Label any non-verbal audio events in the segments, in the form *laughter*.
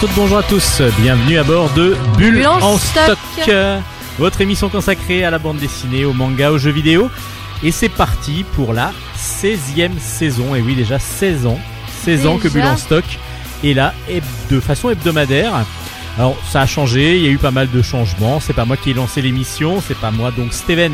toutes, bonjour à tous. Bienvenue à bord de Bulle, en stock. stock. Votre émission consacrée à la bande dessinée, au manga, aux jeux vidéo. Et c'est parti pour la 16e saison. Et oui, déjà 16 ans. 16 ans que Bulle en stock est là de façon hebdomadaire. Alors ça a changé, il y a eu pas mal de changements. C'est pas moi qui ai lancé l'émission, c'est pas moi donc Steven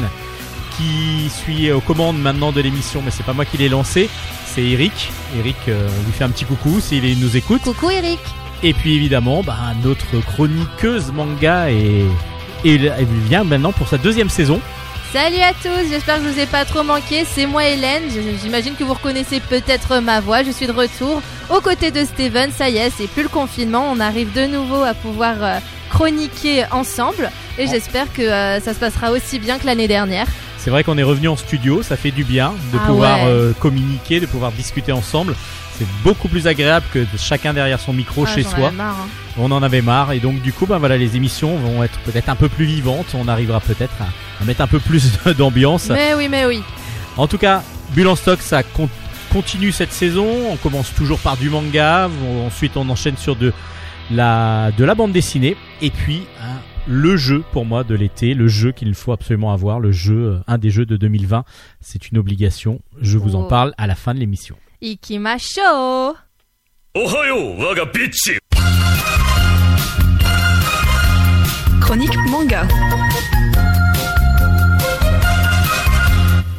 qui suis aux commandes maintenant de l'émission, mais c'est pas moi qui l'ai lancé. C'est Eric. Eric, euh, on lui fait un petit coucou s'il nous écoute. Coucou Eric. Et puis évidemment, bah, notre chroniqueuse manga et et elle vient maintenant pour sa deuxième saison. Salut à tous, j'espère que je vous ai pas trop manqué. C'est moi Hélène. J'imagine que vous reconnaissez peut-être ma voix. Je suis de retour aux côtés de Steven. Ça y est, c'est plus le confinement. On arrive de nouveau à pouvoir euh, chroniquer ensemble. Et Oh. j'espère que euh, ça se passera aussi bien que l'année dernière. C'est vrai qu'on est revenu en studio, ça fait du bien de Ah pouvoir ouais. euh, communiquer, de pouvoir discuter ensemble. C'est beaucoup plus agréable que chacun derrière son micro Ah, chez soi. marre, hein. On en avait marre et donc du coup, bah voilà, les émissions vont être peut-être un peu plus vivantes. On arrivera peut-être à, à mettre un peu plus *laughs* d'ambiance. Mais oui, mais oui. En tout cas, Bulle en stock, ça con- continue cette saison. On commence toujours par du manga. Ensuite, on enchaîne sur de la, de la bande dessinée. Et puis, hein, le jeu pour moi de l'été, le jeu qu'il faut absolument avoir, le jeu, euh, un des jeux de 2020. C'est une obligation. Je vous en Oh. parle à la fin de l'émission. Ikimasho おはよう我がピッチ Chronique manga.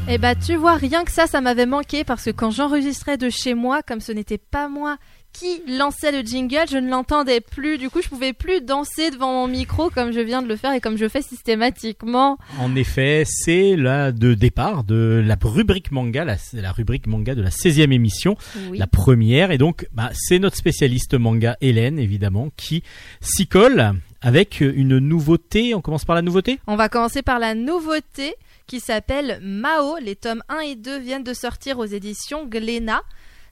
Eh bah tu vois, rien que ça, ça m'avait manqué parce que quand j'enregistrais de chez moi, comme ce n'était pas moi qui lançait le jingle, je ne l'entendais plus. Du coup, je pouvais plus danser devant mon micro comme je viens de le faire et comme je fais systématiquement. En effet, c'est la de départ de la rubrique manga, la, la rubrique manga de la 16e émission. Oui. la première. Et donc, bah, c'est notre spécialiste manga, Hélène, évidemment, qui s'y colle avec une nouveauté. On commence par la nouveauté? On va commencer par la nouveauté qui s'appelle Mao. Les tomes 1 et 2 viennent de sortir aux éditions Glénat.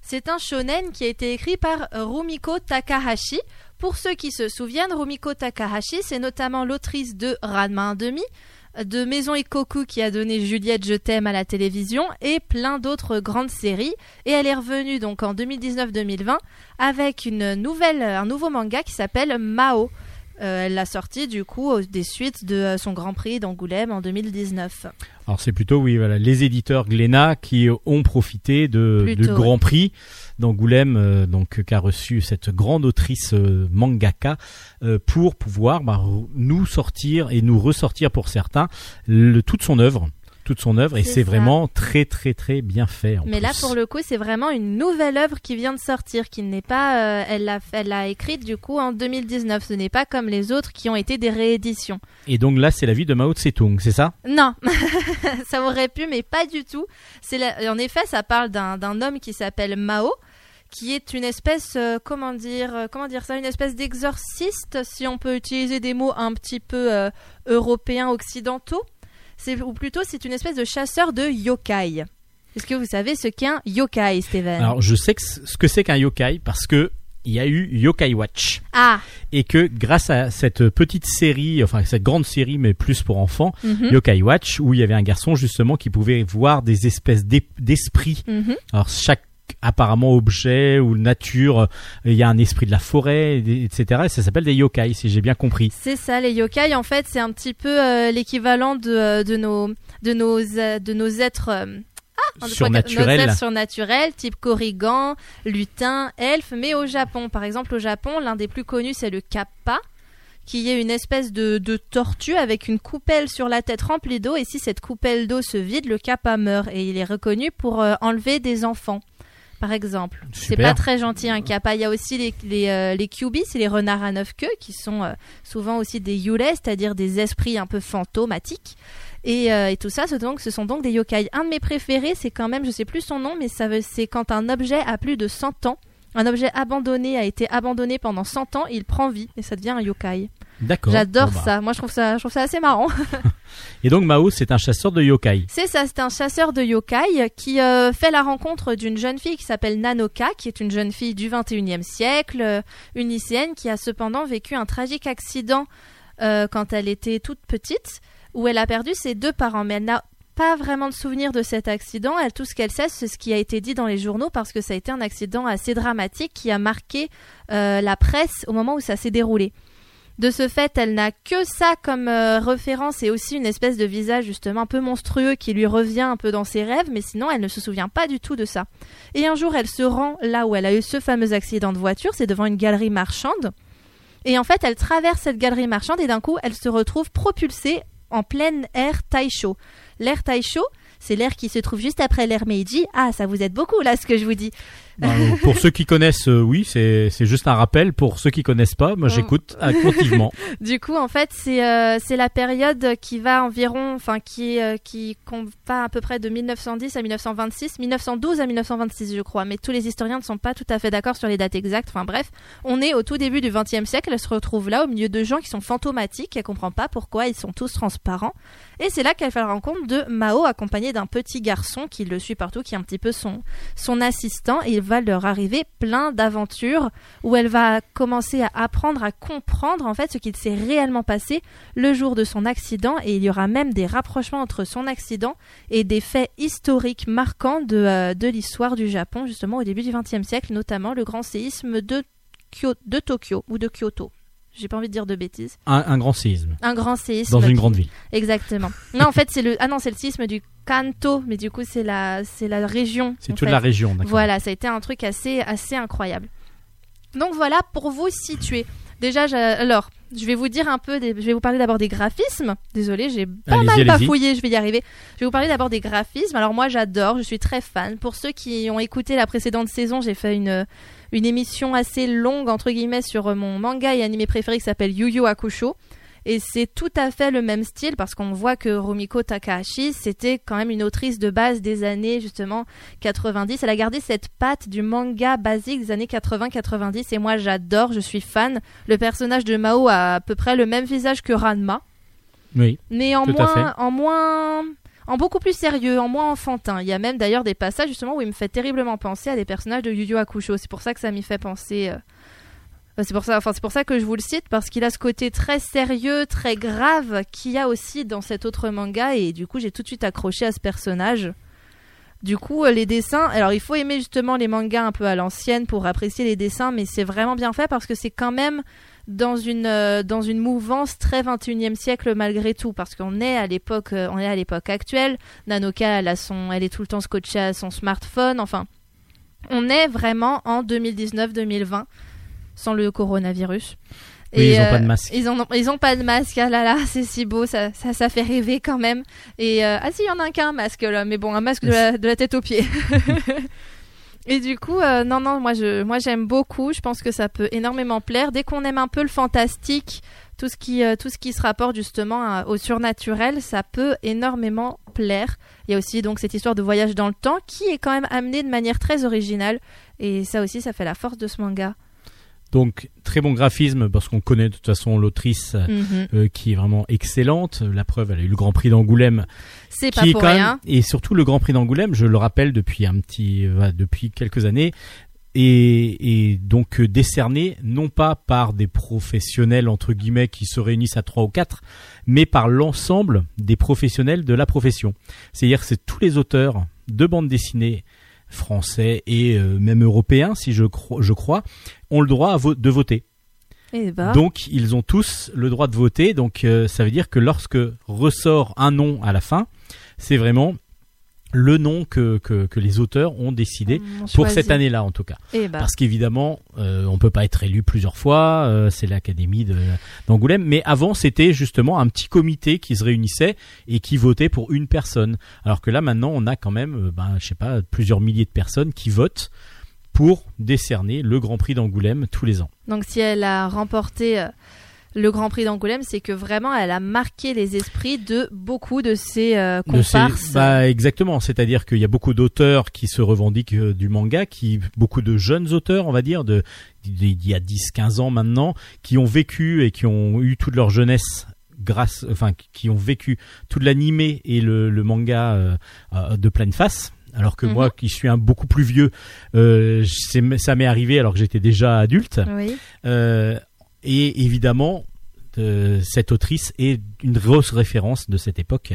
C'est un shonen qui a été écrit par Rumiko Takahashi. Pour ceux qui se souviennent, Rumiko Takahashi, c'est notamment l'autrice de Ranma 1,5, de Maison Ikoku qui a donné Juliette Je t'aime à la télévision et plein d'autres grandes séries. Et elle est revenue donc en 2019-2020 avec un nouveau manga qui s'appelle Mao. Euh, elle l'a sorti du coup des suites de euh, son Grand Prix d'Angoulême en 2019. Alors c'est plutôt oui voilà les éditeurs Glénat qui ont profité de du Grand Prix d'Angoulême euh, donc qu'a reçu cette grande autrice euh, mangaka pour pouvoir bah, nous sortir et nous ressortir pour certains le, toute son œuvre toute son œuvre et C'est vraiment très très très bien fait en Mais là pour le coup c'est vraiment une nouvelle œuvre qui vient de sortir, qui n'est pas, euh, elle l'a, elle l'a écrite du coup en 2019. Ce n'est pas comme les autres qui ont été des rééditions. et donc là c'est la vie de Mao Tse-tung c'est ça? Non, *laughs* ça aurait pu, mais pas du tout. C'est la- En effet, ça parle d'un d'un homme qui s'appelle Mao, qui est une espèce, euh, comment dire, euh, comment dire ça, une espèce d'exorciste, si on peut utiliser des mots un petit peu euh, européens occidentaux. C'est ou plutôt c'est une espèce de chasseur de yokai. Est-ce que vous savez ce qu'est un yokai, Steven? Alors, je sais que ce que c'est qu'un yokai parce que il y a eu Yokai Watch Ah, et que grâce à cette petite série, enfin cette grande série mais plus pour enfants, mhm, Yokai Watch, où il y avait un garçon justement qui pouvait voir des espèces d'esprits. mhm. Alors chaque apparemment objet ou nature, euh, il y a un esprit de la forêt, et- etc. Et ça s'appelle des yokai, si j'ai bien compris. C'est ça, les yokai, en fait, c'est un petit peu euh, l'équivalent de, euh, de, nos, de, nos, de nos êtres. euh, ah, Surnaturels. type Korrigan, lutin, elfe, mais au Japon. Par exemple, au Japon, l'un des plus connus, c'est le kappa, qui est une espèce de, de tortue avec une coupelle sur la tête remplie d'eau. Et si cette coupelle d'eau se vide, le kappa meurt. Et il est reconnu pour euh, enlever des enfants. Par exemple, c'est pas très gentil un kappa. Il y a aussi les les, euh, les kyubi, c'est les renards à neuf queues, qui sont euh, souvent aussi des yule, c'est-à-dire des esprits un peu fantomatiques. Et, euh, et tout ça, ce, donc, ce sont donc des yokai. Un de mes préférés, c'est quand même, je sais plus son nom, mais ça c'est quand un objet a plus de 100 ans. Un objet abandonné a été abandonné pendant 100 ans, il prend vie et ça devient un yokai. D'accord. J'adore Bon, bah. ça. Moi, je trouve ça, je trouve ça assez marrant. *laughs* Et donc Mao, c'est un chasseur de yokai. C'est ça, c'est un chasseur de yokai qui euh, fait la rencontre d'une jeune fille qui s'appelle Nanoka, qui est une jeune fille du 21e siècle, euh, une lycéenne qui a cependant vécu un tragique accident euh, quand elle était toute petite, où elle a perdu ses deux parents. Mais elle n'a pas vraiment de souvenir de cet accident. Elle, tout ce qu'elle sait, c'est ce qui a été dit dans les journaux parce que ça a été un accident assez dramatique qui a marqué euh, la presse au moment où ça s'est déroulé. De ce fait, elle n'a que ça comme euh, référence et aussi une espèce de visage justement un peu monstrueux qui lui revient un peu dans ses rêves, mais sinon elle ne se souvient pas du tout de ça. Et un jour, elle se rend là où elle a eu ce fameux accident de voiture, c'est devant une galerie marchande. Et en fait, elle traverse cette galerie marchande et d'un coup, elle se retrouve propulsée en plein air Taisho. L'air Taisho, c'est l'air qui se trouve juste après l'air Meiji. Ah, ça vous aide beaucoup là ce que je vous dis. Ben, *laughs* pour ceux qui connaissent, euh, oui, c'est c'est juste un rappel. Pour ceux qui connaissent pas, moi Mm. j'écoute attentivement. *laughs* Du coup, en fait, c'est euh, c'est la période qui va environ, enfin qui euh, qui va à peu près de 1910 à 1926, 1912 à 1926, je crois. Mais tous les historiens ne sont pas tout à fait d'accord sur les dates exactes. Enfin bref, on est au tout début du XXe siècle. Elle se retrouve là au milieu de gens qui sont fantomatiques. Elle comprend pas pourquoi ils sont tous transparents. Et c'est là qu'elle fait la rencontre de Mao, accompagné d'un petit garçon qui le suit partout, qui est un petit peu son son assistant. Et va leur arriver plein d'aventures où elle va commencer à apprendre à comprendre en fait ce qu'il s'est réellement passé le jour de son accident et il y aura même des rapprochements entre son accident et des faits historiques marquants de, euh, l'histoire du Japon justement au début du XXe siècle, notamment le grand séisme de Tokyo ou de Kyoto. J'ai pas envie de dire de bêtises. Un, un grand séisme Un grand séisme. dans une grande ville. Exactement. Non, en fait, c'est le ah non, c'est le séisme du Kanto, mais du coup, c'est la c'est la région. C'est toute fait. la région, d'accord. Voilà, ça a été un truc assez, assez incroyable. Donc voilà, pour vous situer. Déjà, alors, je vais vous dire un peu, des- je vais vous parler d'abord des graphismes. Désolée, j'ai pas mal bafouillé, je vais y arriver. Je vais vous parler d'abord des graphismes. Alors moi, j'adore, je suis très fan. Pour ceux qui ont écouté la précédente saison, j'ai fait une, une émission assez longue, entre guillemets, sur euh, mon manga et animé préféré qui s'appelle Yu Yu Hakusho. Et c'est tout à fait le même style parce qu'on voit que Rumiko Takahashi, c'était quand même une autrice de base des années justement 90. Elle a gardé cette patte du manga basique des années 80-90 et moi j'adore, je suis fan. Le personnage de Mao a à peu près le même visage que Ranma, Oui. mais moins, en moins, en beaucoup plus sérieux, en moins enfantin. Il y a même d'ailleurs des passages justement où il me fait terriblement penser à des personnages de Yu Yu Hakusho. C'est pour ça que ça m'y fait penser. euh, C'est pour ça, c'est pour ça que je vous le cite parce qu'il a ce côté très sérieux, très grave qu'il y a aussi dans cet autre manga et du coup j'ai tout de suite accroché à ce personnage. Du coup, euh, les dessins, alors il faut aimer justement les mangas un peu à l'ancienne pour apprécier les dessins, mais c'est vraiment bien fait parce que c'est quand même dans une euh, dans une mouvance très 21e siècle malgré tout parce qu'on est à l'époque euh, on est à l'époque actuelle. Nanoka elle a son elle est tout le temps scotchée à son smartphone. Enfin on est vraiment en 2019-2020 sans le coronavirus. Oui, ils ont euh, pas de masque. ils en ont, ils ont pas de masque. Ah là là c'est si beau ça, ça ça fait rêver quand même. Et ah si il y en a un qui a un masque là. Mais bon un masque de la, de la tête aux pieds *laughs* Et du coup, euh, non, non, moi, je, moi, j'aime beaucoup. Je pense que ça peut énormément plaire. Dès qu'on aime un peu le fantastique, tout ce qui, euh, tout ce qui se rapporte justement au surnaturel, ça peut énormément plaire. Il y a aussi donc cette histoire de voyage dans le temps qui est quand même amenée de manière très originale. Et ça aussi, ça fait la force de ce manga. Donc très bon graphisme parce qu'on connaît de toute façon l'autrice Mhm. euh, qui est vraiment excellente. La preuve, elle a eu le Grand Prix d'Angoulême C'est pas qui est pour même- rien. et surtout le Grand Prix d'Angoulême, je le rappelle depuis un petit, euh, depuis quelques années, et, et donc euh, décerné non pas par des professionnels entre guillemets qui se réunissent à trois ou quatre, mais par l'ensemble des professionnels de la profession. C'est-à-dire que c'est tous les auteurs de bande dessinée français et euh, même européens, si je, cro- je crois, ont le droit à vo- de voter. Eh ben, Donc ils ont tous le droit de voter. Donc euh, ça veut dire que lorsque ressort un nom à la fin, c'est vraiment le nom que, que, que les auteurs ont décidé on pour cette année-là en tout cas. Eh ben, Parce qu'évidemment, euh, on peut pas être élu plusieurs fois. euh, c'est l'académie d'Angoulême. Mais avant, c'était justement un petit comité qui se réunissait et qui votait pour une personne. Alors que là, maintenant, on a quand même, euh, ben, je sais pas, plusieurs milliers de personnes qui votent pour décerner le Grand Prix d'Angoulême tous les ans. Donc si elle a remporté euh, le Grand Prix d'Angoulême, c'est que vraiment elle a marqué les esprits de beaucoup de ses euh, De ces- comparses. bah, exactement, c'est-à-dire qu'il y a beaucoup d'auteurs qui se revendiquent euh, du manga, qui beaucoup de jeunes auteurs, on va dire, de d'il y a 10-15 ans maintenant, qui ont vécu et qui ont eu toute leur jeunesse grâce, enfin, qui ont vécu tout l'animé et le, le manga euh, euh, de pleine face. Alors que Mhm. moi, qui suis un beaucoup plus vieux, euh, ça m'est arrivé alors que j'étais déjà adulte. Oui. Et évidemment, euh, cette autrice est une grosse référence de cette époque,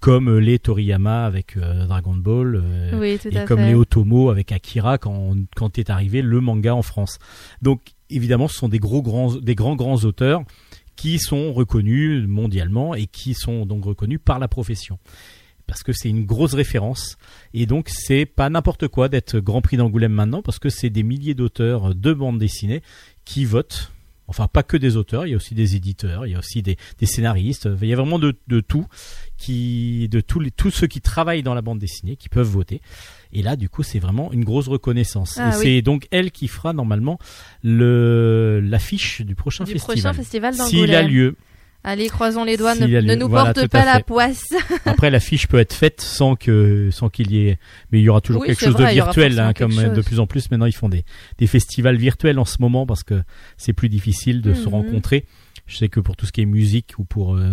comme les Toriyama avec euh, Dragon Ball, euh, Oui, et comme fait. les Otomo avec Akira quand, quand est arrivé le manga en France. Donc évidemment, ce sont des gros grands, des grands grands auteurs qui sont reconnus mondialement et qui sont donc reconnus par la profession. Parce que c'est une grosse référence et donc c'est pas n'importe quoi d'être Grand Prix d'Angoulême maintenant parce que c'est des milliers d'auteurs de bandes dessinées qui votent. Enfin, pas que des auteurs, il y a aussi des éditeurs, il y a aussi des, des scénaristes, il y a vraiment de, de tout, qui, de tous les, tous ceux qui travaillent dans la bande dessinée qui peuvent voter. Et là, du coup, c'est vraiment une grosse reconnaissance. Ah et oui. c'est donc elle qui fera normalement le l'affiche du prochain Du festival. prochain festival S'il a lieu. Allez, croisons les doigts, ne, ne nous Voilà, porte pas la poisse. *laughs* Après, l'affiche peut être faite sans que sans qu'il y ait, mais il y aura toujours Oui, quelque chose vrai, de virtuel, hein, comme de plus en plus maintenant ils font des des festivals virtuels en ce moment parce que c'est plus difficile de se Mhm. rencontrer. Je sais que pour tout ce qui est musique ou pour euh,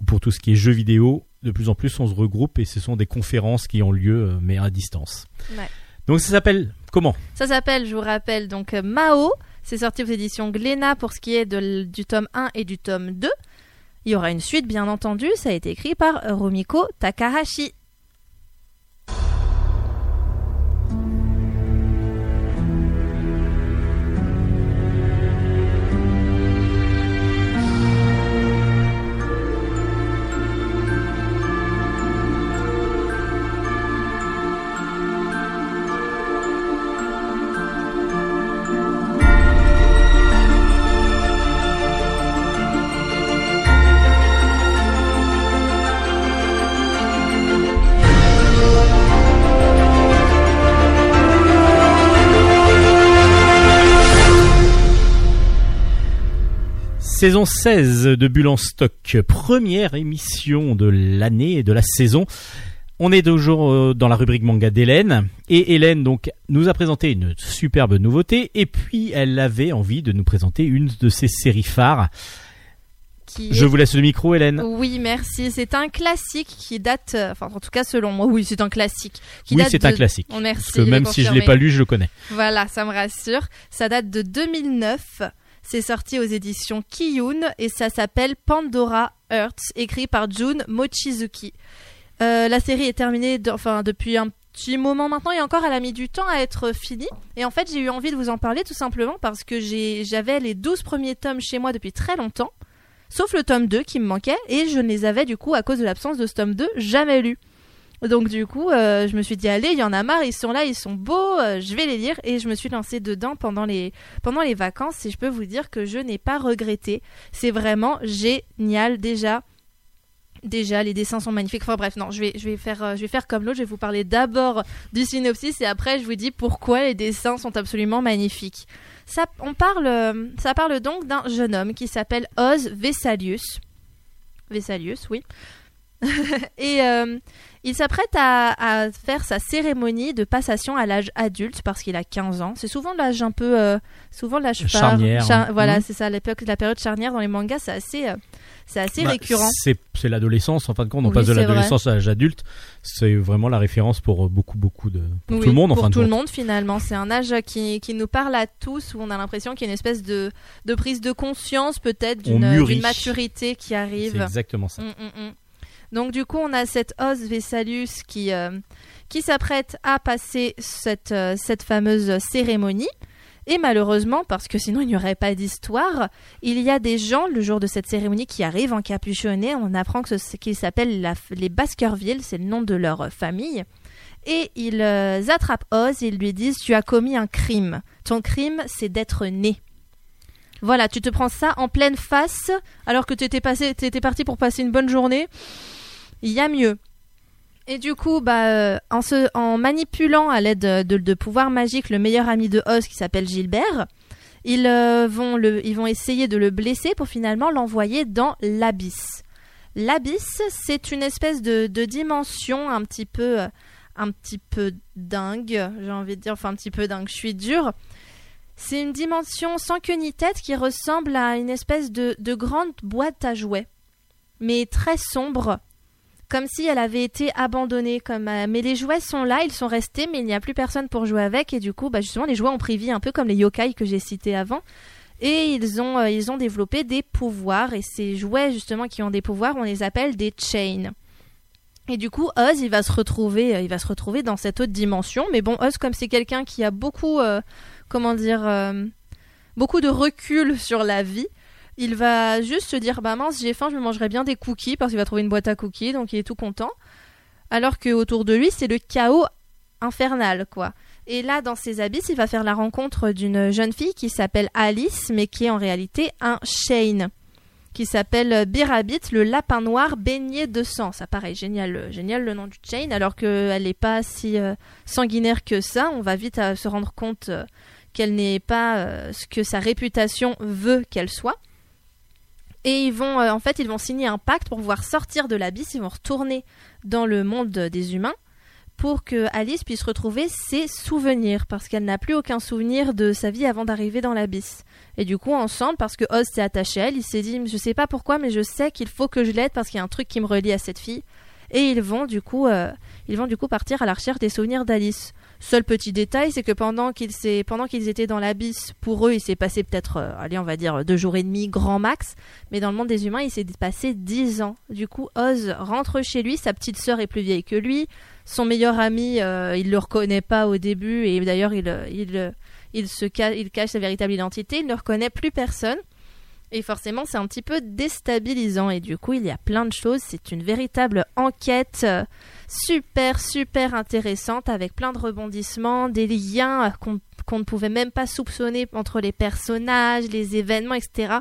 ou pour tout ce qui est jeux vidéo, de plus en plus on se regroupe et ce sont des conférences qui ont lieu euh, mais à distance. Ouais. Donc ça s'appelle comment? Ça s'appelle, je vous rappelle, donc Mao. C'est sorti aux éditions Glénat pour ce qui est de du tome 1 et du tome 2. Il y aura une suite, bien entendu. Ça a été écrit par Rumiko Takahashi. Saison 16 de Bulle en stock, première émission de l'année et de la saison. On est toujours euh, dans la rubrique manga d'Hélène et Hélène donc nous a présenté une superbe nouveauté et puis elle avait envie de nous présenter une de ses séries phares. Qui Je est- vous laisse le micro Hélène. Oui, merci. C'est un classique qui date, euh, enfin en tout cas selon moi, oui, c'est un classique. Qui Oui, c'est de- un classique. Oh, merci. Parce que même si je l'ai confirmé. pas lu, je le connais. Voilà, ça me rassure. Ça date de 2009. C'est sorti aux éditions Kiyun et ça s'appelle Pandora Earth, écrit par Jun Mochizuki. Euh, la série est terminée depuis un petit moment maintenant et encore elle a mis du temps à être finie. Et en fait, j'ai eu envie de vous en parler tout simplement parce que j'avais les 12 premiers tomes chez moi depuis très longtemps, sauf le tome 2 qui me manquait et je ne les avais du coup à cause de l'absence de ce tome 2 jamais lus. Donc du coup, euh, je me suis dit allez, il y en a marre, ils sont là, ils sont beaux, euh, je vais les lire et je me suis lancée dedans pendant les pendant les vacances et je peux vous dire que je n'ai pas regretté. C'est vraiment génial déjà. Déjà, les dessins sont magnifiques. Enfin bref, non, je vais, je vais faire, euh, je vais faire comme l'autre. Je vais vous parler d'abord du synopsis et après, je vous dis pourquoi les dessins sont absolument magnifiques. Ça, on parle, ça parle donc d'un jeune homme qui s'appelle Oz Vessalius. Vessalius, oui. *laughs* et il s'apprête à, à faire sa cérémonie de passation à l'âge adulte parce qu'il a 15 ans. C'est souvent l'âge un peu, euh, souvent l'âge. Charnière, Char- hein. Voilà, Mhm. c'est ça, l'époque, la période charnière dans les mangas, c'est assez, euh, c'est assez Bah, récurrent. C'est c'est l'adolescence en fin de compte. On Oui, passe de c'est l'adolescence à l'âge adulte. C'est vraiment la référence pour beaucoup beaucoup de pour Oui, tout le monde en pour fin de tout le compte. monde finalement. C'est un âge qui, qui nous parle à tous où on a l'impression qu'il y a une espèce de, de prise de conscience peut-être d'une maturité qui C'est arrive. exactement ça. Mm, mm, mm. Donc du coup, on a cette Os Vesalius qui, euh, qui s'apprête à passer cette, euh, cette fameuse cérémonie. Et malheureusement, parce que sinon il n'y aurait pas d'histoire, il y a des gens le jour de cette cérémonie qui arrivent encapuchonnés. On apprend que ce- qu'ils s'appellent les Baskerville, c'est le nom de leur euh, famille. Et ils attrapent Oz et ils lui disent Tu as commis un crime. Ton crime, c'est d'être né. Voilà, tu te prends ça en pleine face alors que tu étais, t'étais parti pour passer une bonne journée. Il y a mieux. Et du coup, bah, euh, en, se, en manipulant à l'aide de, de, pouvoirs magiques le meilleur ami de Oz qui s'appelle Gilbert, ils, euh, vont le, ils vont essayer de le blesser pour finalement l'envoyer dans l'abysse. L'abysse, c'est une espèce de, dimension un petit peu, euh, un petit peu dingue, j'ai envie de dire, enfin un petit peu dingue, je suis dure. C'est une dimension sans queue ni tête qui ressemble à une espèce de grande boîte à jouets, mais très sombre, comme si elle avait été abandonnée. Comme, euh, mais les jouets sont là, ils sont restés, mais il n'y a plus personne pour jouer avec, et du coup, bah, justement, les jouets ont pris vie, un peu comme les yokai que j'ai cités avant. Et ils ont, euh, ils ont développé des pouvoirs. Et ces jouets, justement, qui ont des pouvoirs, on les appelle des chains. Et du coup, Oz, il va se retrouver, euh, il va se retrouver dans cette autre dimension. Mais bon, Oz, comme c'est quelqu'un qui a beaucoup, comment dire, beaucoup de recul sur la vie, il va juste se dire, bah mince, j'ai faim, je me mangerai bien des cookies parce qu'il va trouver une boîte à cookies, donc il est tout content. Alors que autour de lui, c'est le chaos infernal, quoi. Et là, dans ses abysses, il va faire la rencontre d'une jeune fille qui s'appelle Alice, mais qui est en réalité un Shane qui s'appelle Birabit, le lapin noir baigné de sang. Ça paraît génial, euh, génial le nom du chain, alors qu'elle n'est pas si euh, sanguinaire que ça. On va vite à se rendre compte euh, qu'elle n'est pas euh, ce que sa réputation veut qu'elle soit. Et ils vont, euh, en fait, ils vont signer un pacte pour pouvoir sortir de l'abysse. Ils vont retourner dans le monde des humains pour que Alice puisse retrouver ses souvenirs, parce qu'elle n'a plus aucun souvenir de sa vie avant d'arriver dans l'abysse. Et du coup, ensemble, parce que Oz s'est attaché à elle, il s'est dit, je sais pas pourquoi, mais je sais qu'il faut que je l'aide parce qu'il y a un truc qui me relie à cette fille. Et ils vont du coup, euh, ils vont du coup partir à la recherche des souvenirs d'Alice. Seul petit détail, c'est que pendant qu'ils étaient dans l'abysse, pour eux, il s'est passé peut-être, euh, allez, on va dire deux jours et demi, grand max. Mais dans le monde des humains, il s'est passé dix ans. Du coup, Oz rentre chez lui. Sa petite sœur est plus vieille que lui. Son meilleur ami, euh, il le reconnaît pas au début et d'ailleurs, il, euh, euh, il cache sa véritable identité. Il ne reconnaît plus personne. Et forcément, c'est un petit peu déstabilisant. Et du coup, il y a plein de choses. C'est une véritable enquête super, super intéressante avec plein de rebondissements, des liens euh, qu'on ne pouvait même pas soupçonner entre les personnages, les événements, etc.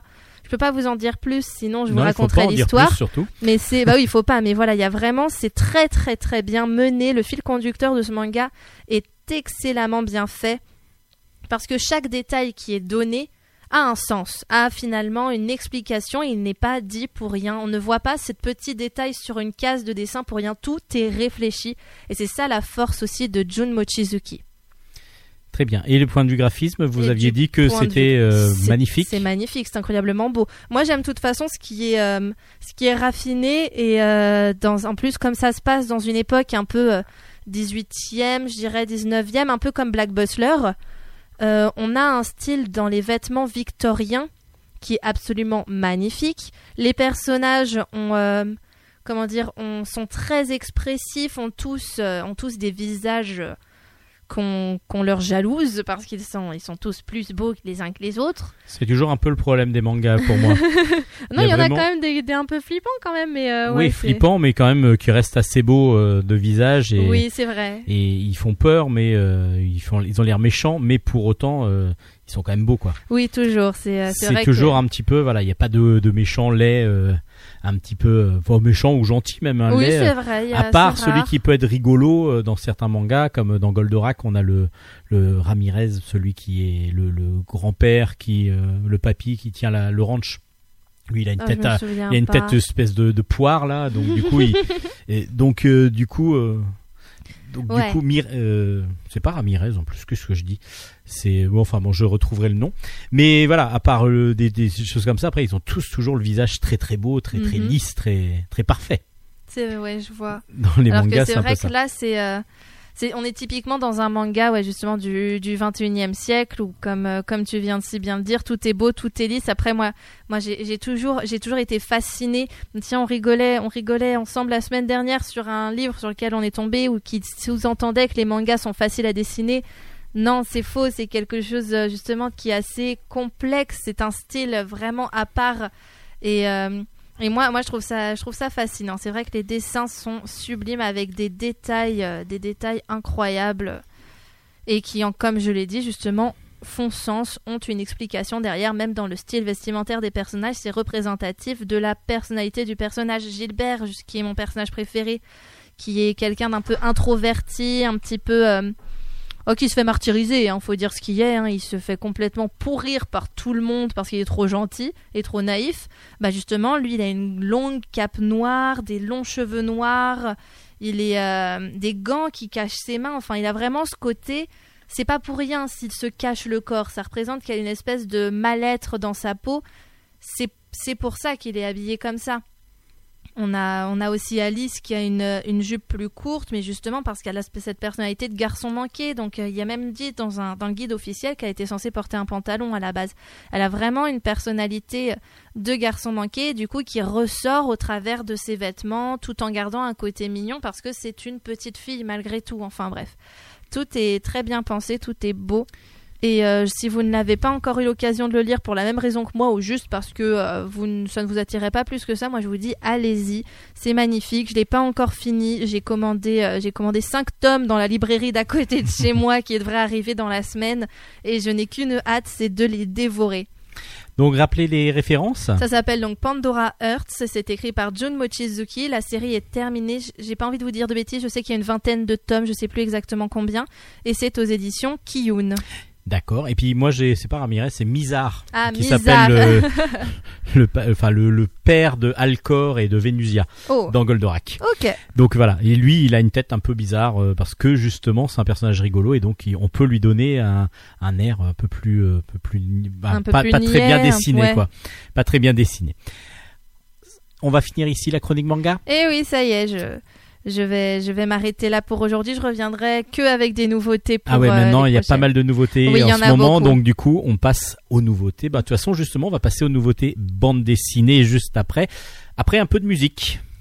Je peux pas vous en dire plus, sinon je vous Non, raconterai l'histoire. Mais c'est bah oui, il faut pas. Mais voilà, il y a vraiment, c'est très très très bien mené. Le fil conducteur de ce manga est excellemment bien fait parce que chaque détail qui est donné a un sens, a finalement une explication. Il n'est pas dit pour rien. On ne voit pas ce petit détail sur une case de dessin pour rien. Tout est réfléchi et c'est ça la force aussi de Jun Mochizuki. Très bien. Et le point de vue graphisme, vous Et aviez dit que c'était euh, magnifique. C'est magnifique, c'est incroyablement beau. Moi, j'aime de toute façon ce qui est, euh, ce qui est raffiné et euh, dans, en plus comme ça se passe dans une époque un peu euh, 18e, je dirais 19e, un peu comme Black Butler. Euh, on a un style dans les vêtements victoriens qui est absolument magnifique. Les personnages ont, euh, comment dire, ont, sont très expressifs, ont tous, euh, ont tous des visages qu'on qu'on leur jalouse parce qu'ils sont, ils sont tous plus beaux les uns que les autres. C'est toujours un peu le problème des mangas pour moi. *laughs* Non, Il y en a quand même des, des un peu flippants quand même, mais euh, oui, ouais, c'est- flippant, mais quand même euh, qui restent assez beaux euh, de visage et, Oui, c'est vrai. et ils font peur, mais ils font, ils ont l'air méchants, mais pour autant, ils sont quand même beaux quoi. Oui, toujours. C'est toujours que... un petit peu, voilà, il n'y a pas de, de méchants laids, un petit peu, euh, enfin, méchants ou gentils même, un Oui, c'est vrai. y a- À part celui rare. qui peut être rigolo euh, dans certains mangas, comme dans Goldorak, on a le, le Ramirez, celui qui est le, le grand-père, qui euh, le papy qui tient la, le ranch. Lui, il a une Ah, tête, à- il a une pas. tête espèce de, de poire là, donc du coup, il, *laughs* et donc euh, du coup, euh, donc Ouais. du coup, Mir- euh, c'est pas Ramirez en plus, qu'est-ce que je dis? C'est bon, enfin bon, je retrouverai le nom. Mais voilà, à part euh, des, des choses comme ça, après ils ont tous toujours le visage très très beau, très très Mhm. lisse, très très parfait. C'est ouais, je vois. Dans les Alors mangas, que c'est c'est un peu vrai ça. que là, c'est euh, on est typiquement dans un manga ouais justement du du 21e siècle où comme euh, comme tu viens de si bien le dire tout est beau tout est lisse. Après moi moi j'ai toujours toujours été fascinée. Tiens on rigolait on rigolait ensemble la semaine dernière sur un livre sur lequel on est tombé ou qui sous-entendait que les mangas sont faciles à dessiner non, c'est faux, c'est quelque chose euh, justement qui est assez complexe, c'est un style vraiment à part. Et euh, et moi, je trouve ça, je trouve ça fascinant. C'est vrai que les dessins sont sublimes avec des détails, euh, des détails incroyables et qui, comme je l'ai dit justement, font sens, ont une explication derrière. Même dans le style vestimentaire des personnages, c'est représentatif de la personnalité du personnage. Gilbert, qui est mon personnage préféré, qui est quelqu'un d'un peu introverti, un petit peu. euh, Oh, qui se fait martyriser, hein, faut dire ce qu'il est. hein. il se fait complètement pourrir par tout le monde parce qu'il est trop gentil et trop naïf. Bah justement, lui, il a une longue cape noire, des longs cheveux noirs, il est euh, des gants qui cachent ses mains. Enfin, il a vraiment ce côté. C'est pas pour rien s'il se cache le corps. Ça représente qu'il y a une espèce de mal-être dans sa peau. C'est c'est pour ça qu'il est habillé comme ça. On a, on a aussi Alice qui a une, une jupe plus courte, mais justement parce qu'elle a cette personnalité de garçon manqué. Donc euh, il y a même dit dans, un, dans le guide officiel qu'elle était censée porter un pantalon à la base. Elle a vraiment une personnalité de garçon manqué, du coup qui ressort au travers de ses vêtements, tout en gardant un côté mignon parce que c'est une petite fille malgré tout. Enfin bref, tout est très bien pensé, tout est beau. Et euh, si vous n'avez pas encore eu l'occasion de le lire pour la même raison que moi ou juste parce que euh, vous ne- ça ne vous attirait pas plus que ça, moi je vous dis allez-y, c'est magnifique. Je l'ai pas encore fini, j'ai commandé euh, j'ai commandé 5 tomes dans la librairie d'à côté de chez *laughs* moi qui devrait arriver dans la semaine et je n'ai qu'une hâte, c'est de les dévorer. Donc rappelez les références. Ça s'appelle donc Pandora Hearts, c'est écrit par Jun Mochizuki. La série est terminée, j'ai pas envie de vous dire de bêtises, je sais qu'il y a une vingtaine de tomes, je sais plus exactement combien, et c'est aux éditions Kiyun. D'accord. Et puis moi j'ai c'est pas Ramirez, c'est Mizar Ah, qui Mizar. s'appelle le, *laughs* enfin le, le père de Alcor et de Vénusia Oh, dans Goldorak. ok. Donc voilà, et lui il a une tête un peu bizarre euh, parce que justement c'est un personnage rigolo et donc on peut lui donner un, un air un peu plus euh, peu plus bah, Un peu pas, plus pas très bien un- dessiné ouais. quoi. Pas très bien dessiné. On va finir ici la chronique manga? Et oui, ça y est, je, je vais, je vais m'arrêter là pour aujourd'hui. Je reviendrai que avec des nouveautés pour Ah ouais, euh, maintenant il y a pas mal de nouveautés Oui, en en ce moment, beaucoup. donc du coup on passe aux nouveautés. Bah de toute façon justement on va passer aux nouveautés bande dessinée juste après, après un peu de musique.「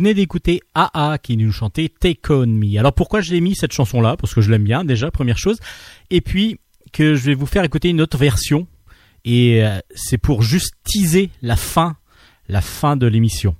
venez d'écouter AA qui nous chantait Take On Me. Alors pourquoi je l'ai mis cette chanson-là? Parce que je l'aime bien déjà, première chose. Et puis que je vais vous faire écouter une autre version. Et euh, c'est pour juste teaser la fin, la fin de l'émission.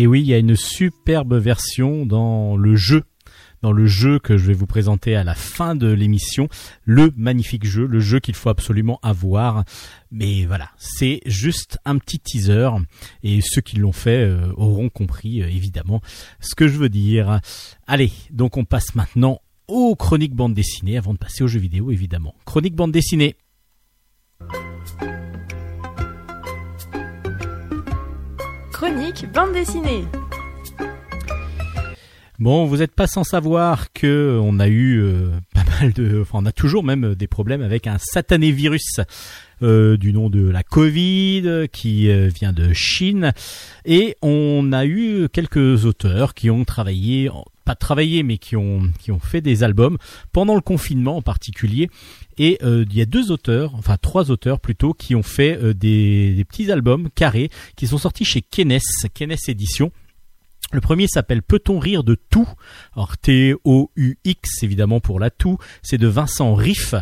Et oui, il y a une superbe version dans le jeu, dans le jeu que je vais vous présenter à la fin de l'émission, le magnifique jeu, le jeu qu'il faut absolument avoir. Mais voilà, c'est juste un petit teaser et ceux qui l'ont fait euh, auront compris euh, évidemment ce que je veux dire. Allez, donc on passe maintenant aux chroniques bande dessinée avant de passer aux jeux vidéo évidemment. Chronique bande dessinée. Chronique bande dessinée. Bon, vous n'êtes pas sans savoir que on a eu euh, *laughs* pas mal de, enfin on a toujours même des problèmes avec un satané virus euh, du nom de la Covid qui euh, vient de Chine et on a eu quelques auteurs qui ont travaillé, travaillé mais qui ont qui ont fait des albums pendant le confinement en particulier et euh, il y a deux auteurs, enfin trois auteurs plutôt, qui ont fait euh, des, petits albums carrés qui sont sortis chez Kenes, Kenes Édition. Le premier s'appelle Peut-on rire de tout? Alors T-O-U-X évidemment pour la tout, c'est de Vincent Riff.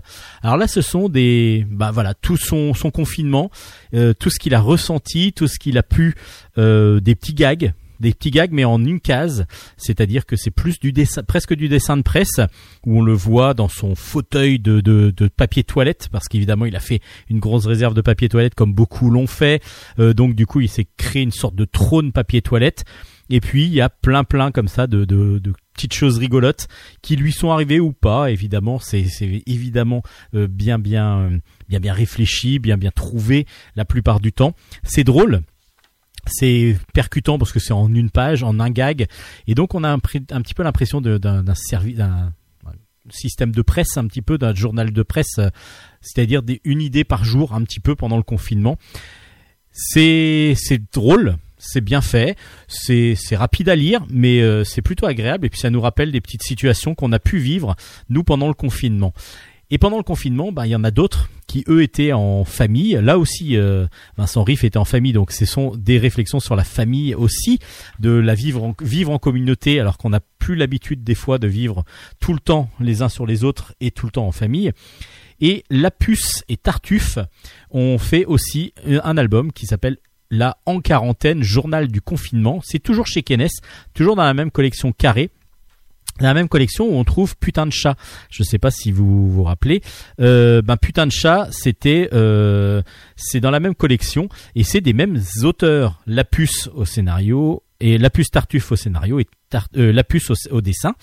Alors là ce sont des bah voilà, tout son son confinement, euh, tout ce qu'il a ressenti, tout ce qu'il a pu des petits gags des petits gags mais en une case, c'est-à-dire que c'est plus du dessin, presque du dessin de presse où on le voit dans son fauteuil de, de, de papier toilette parce qu'évidemment il a fait une grosse réserve de papier toilette comme beaucoup l'ont fait, Euh, donc du coup il s'est créé une sorte de trône papier toilette et puis il y a plein plein comme ça de, de, de petites choses rigolotes qui lui sont arrivées ou pas. Évidemment, c'est évidemment euh, bien bien euh, bien bien réfléchi, bien bien trouvé la plupart du temps. C'est drôle. C'est percutant parce que c'est en une page, en un gag, et donc on a un, petit peu l'impression d'un d'un servi- d'un système de presse, un petit peu d'un journal de presse, euh, c'est-à-dire une idée par jour, un petit peu pendant le confinement. C'est drôle, c'est bien fait, c'est c'est rapide à lire, mais euh, c'est plutôt agréable et puis ça nous rappelle des petites situations qu'on a pu vivre nous pendant le confinement. Et pendant le confinement, bah, il y en a d'autres qui eux étaient en famille. Là aussi, euh, Vincent Riff était en famille, donc ce sont des réflexions sur la famille aussi, de la vivre en, vivre en communauté, alors qu'on n'a plus l'habitude des fois de vivre tout le temps les uns sur les autres et tout le temps en famille. Et Lapus et Tartuffe ont fait aussi un album qui s'appelle La En Quarantaine, Journal du Confinement. C'est toujours chez Kenes, toujours dans la même collection carrée. La même collection où on trouve Putain de chat. Je sais pas si vous vous rappelez. Euh, ben Putain de chat, c'était euh, c'est dans la même collection et c'est des mêmes auteurs. Lapus au scénario et Lapus Tartuffe au scénario et Tar- euh, au, dessin.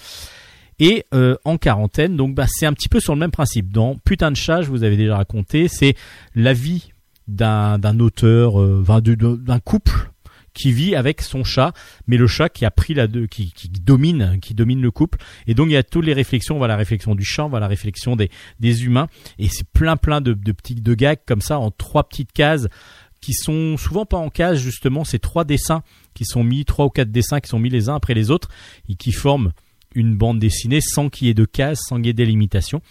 Et euh, en quarantaine, donc bah, c'est un petit peu sur le même principe. Dans Putain de chat, je vous avais déjà raconté, c'est la vie d'un auteur, d'un couple qui vit avec son chat, mais le chat qui a pris la deux, qui, qui domine, qui domine le couple. Et donc il y a toutes les réflexions, on voit la réflexion du chat, on voit la réflexion des, des humains, et c'est plein plein de, de petits de gags comme ça en trois petites cases qui sont souvent pas en case justement, ces trois dessins qui sont mis, trois ou quatre dessins qui sont mis les uns après les autres et qui forment une bande dessinée sans qu'il y ait de cases, sans qu'il y ait des limitations.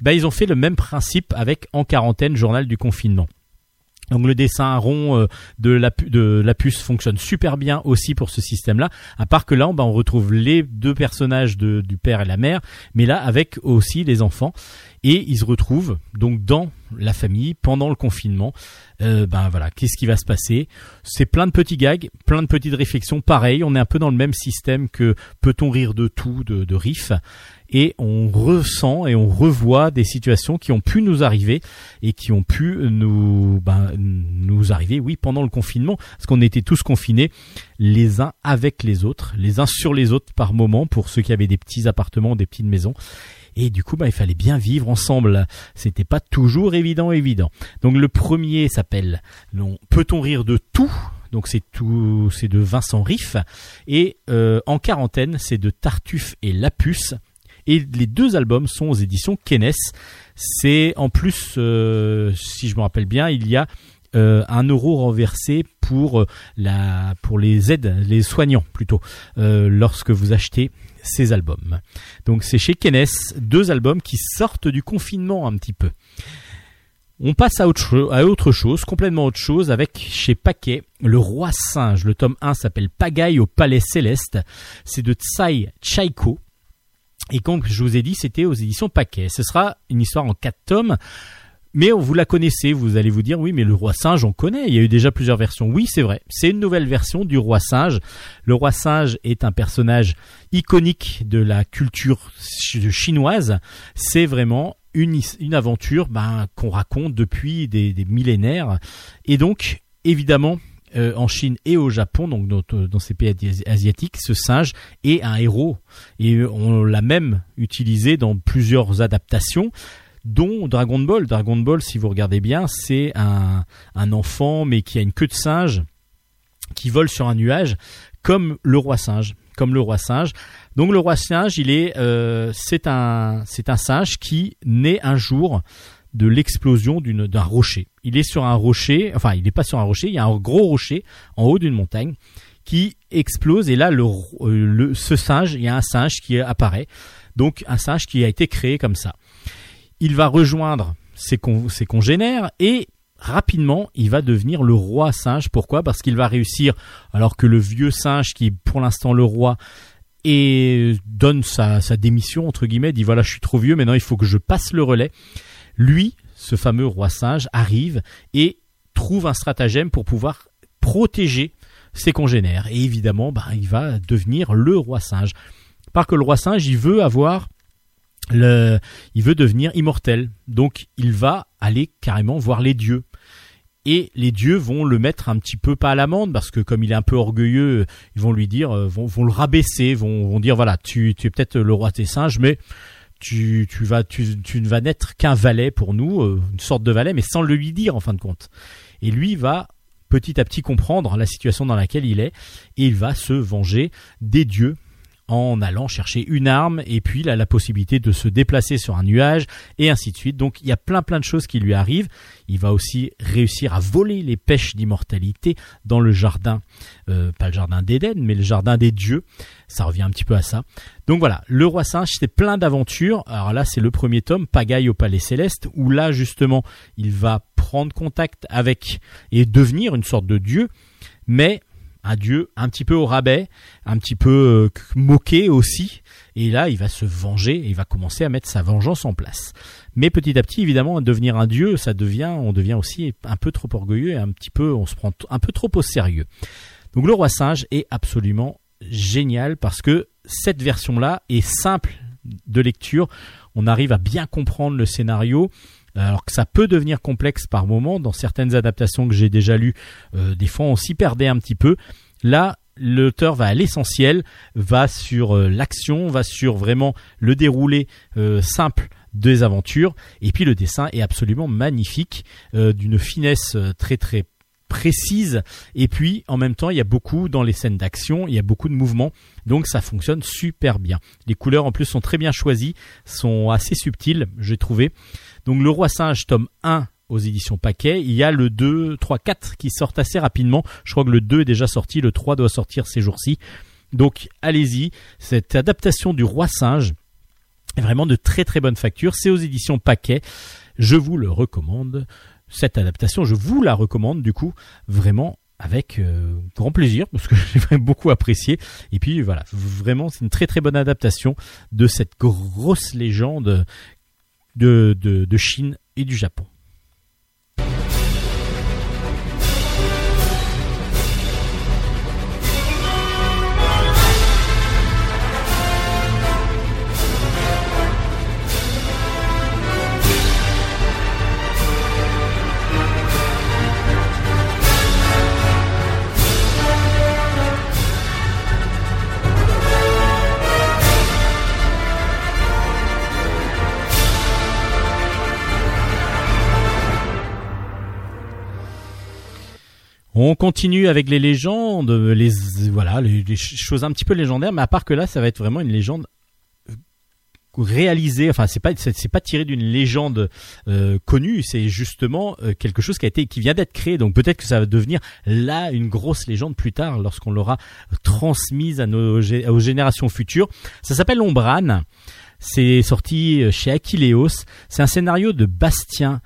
Ben, ils ont fait le même principe avec En quarantaine, journal du confinement. Donc le dessin rond euh, de, la, de la puce fonctionne super bien aussi pour ce système-là. À part que là, on retrouve les deux personnages du père et la mère, mais là avec aussi les enfants. Et ils se retrouvent donc dans la famille pendant le confinement. Euh, ben voilà, qu'est-ce qui va se passer? C'est plein de petits gags, plein de petites réflexions. Pareil, on est un peu dans le même système que peut-on rire de tout de, de Riff et on ressent et on revoit des situations qui ont pu nous arriver et qui ont pu nous ben, nous arriver oui pendant le confinement parce qu'on était tous confinés les uns avec les autres les uns sur les autres par moment pour ceux qui avaient des petits appartements des petites maisons et du coup bah, il fallait bien vivre ensemble. C'était pas toujours évident évident. Donc le premier s'appelle peut-on rire de tout? Donc c'est tout, c'est de Vincent Riff. Et euh, en quarantaine c'est de Tartuffe et Lapus. Et les deux albums sont aux éditions Kenes. C'est en plus, euh, si je me rappelle bien, il y a euh, un euro renversé pour la pour les aides, les soignants plutôt, lorsque vous achetez ces albums. Donc c'est chez Kenes, deux albums qui sortent du confinement un petit peu. On passe à autre, à autre chose, complètement autre chose, avec chez Paquet, Le Roi Singe. Le tome 1 s'appelle Pagaille au Palais Céleste. C'est de Tsai Chaiko. Et comme je vous ai dit, c'était aux éditions Paquet. Ce sera une histoire en quatre tomes. Mais vous la connaissez, vous allez vous dire, oui, mais le roi singe, on connaît, il y a eu déjà plusieurs versions. Oui, c'est vrai, c'est une nouvelle version du roi singe. Le roi singe est un personnage iconique de la culture ch- chinoise. C'est vraiment une, aventure ben, qu'on raconte depuis des, millénaires. Et donc, évidemment, euh, en Chine et au Japon, donc dans, dans ces pays asi- asiatiques, ce singe est un héros. Et on l'a même utilisé dans plusieurs adaptations dont Dragon Ball. Dragon Ball, si vous regardez bien, c'est un, enfant mais qui a une queue de singe qui vole sur un nuage comme le roi singe, comme le roi singe. Donc le roi singe, il est, euh, c'est un, singe qui naît un jour de l'explosion d'un rocher. Il est sur un rocher, enfin il n'est pas sur un rocher, il y a un gros rocher en haut d'une montagne qui explose et là euh, ce singe, il y a un singe qui apparaît. Donc un singe qui a été créé comme ça. Il va rejoindre ses, con- ses congénères et rapidement il va devenir le roi singe. Pourquoi? Parce qu'il va réussir alors que le vieux singe qui est pour l'instant le roi et donne sa, sa démission entre guillemets, dit voilà je suis trop vieux, maintenant il faut que je passe le relais. Lui, ce fameux roi singe, arrive et trouve un stratagème pour pouvoir protéger ses congénères. Et évidemment, bah, il va devenir le roi singe. Par que le roi singe, il veut avoir il veut devenir immortel. Donc, il va aller carrément voir les dieux. Et les dieux vont le mettre un petit peu pas à l'amende parce que comme il est un peu orgueilleux, ils vont lui dire, euh, vont, vont le rabaisser, vont, vont dire voilà, tu, tu es peut-être le roi des singes, mais tu, tu vas, tu, tu ne vas n'être qu'un valet pour nous, euh, une sorte de valet, mais sans le lui dire en fin de compte. Et lui va petit à petit comprendre la situation dans laquelle il est et il va se venger des dieux en allant chercher une arme et puis il a la possibilité de se déplacer sur un nuage et ainsi de suite. Donc il y a plein plein de choses qui lui arrivent. Il va aussi réussir à voler les pêches d'immortalité dans le jardin, euh, pas le jardin d'Éden, mais le jardin des dieux. Ça revient un petit peu à ça. Donc voilà, le roi singe, c'est plein d'aventures. Alors là, c'est le premier tome, Pagaille au palais céleste, où là justement, il va prendre contact avec et devenir une sorte de dieu, mais un dieu un petit peu au rabais, un petit peu euh, moqué aussi. Et là, il va se venger et il va commencer à mettre sa vengeance en place. Mais petit à petit, évidemment, devenir un dieu, ça devient, on devient aussi un peu trop orgueilleux et un petit peu, on se prend un peu trop au sérieux. Donc le roi singe est absolument génial parce que cette version-là est simple de lecture. On arrive à bien comprendre le scénario. Alors que ça peut devenir complexe par moment, dans certaines adaptations que j'ai déjà lues, euh, des fois on s'y perdait un petit peu. Là, l'auteur va à l'essentiel, va sur euh, l'action, va sur vraiment le déroulé euh, simple des aventures, et puis le dessin est absolument magnifique, d'une finesse très très précise, et puis en même temps il y a beaucoup dans les scènes d'action, il y a beaucoup de mouvements, donc ça fonctionne super bien. Les couleurs en plus sont très bien choisies, sont assez subtiles, j'ai trouvé. Donc le roi singe tome 1 aux éditions Paquet, il y a le 2, 3, 4 qui sortent assez rapidement. Je crois que le 2 est déjà sorti, le 3 doit sortir ces jours-ci. Donc allez-y, cette adaptation du roi singe est vraiment de très très bonne facture, c'est aux éditions Paquet. Je vous le recommande. Cette adaptation, je vous la recommande du coup vraiment avec euh, grand plaisir parce que *laughs* j'ai vraiment beaucoup apprécié et puis voilà vraiment c'est une très très bonne adaptation de cette grosse légende de, de, de Chine et du Japon. On continue avec les légendes, les voilà, les, choses un petit peu légendaires, mais à part que là, ça va être vraiment une légende euh, réalisée. Enfin, c'est pas pas tiré d'une légende euh, connue, c'est justement euh, quelque chose qui a été qui vient d'être créé. Donc peut-être que ça va devenir là une grosse légende plus tard lorsqu'on l'aura transmise aux générations futures. Ça s'appelle Ombrane. C'est sorti chez Aquileos. C'est un scénario de Bastien.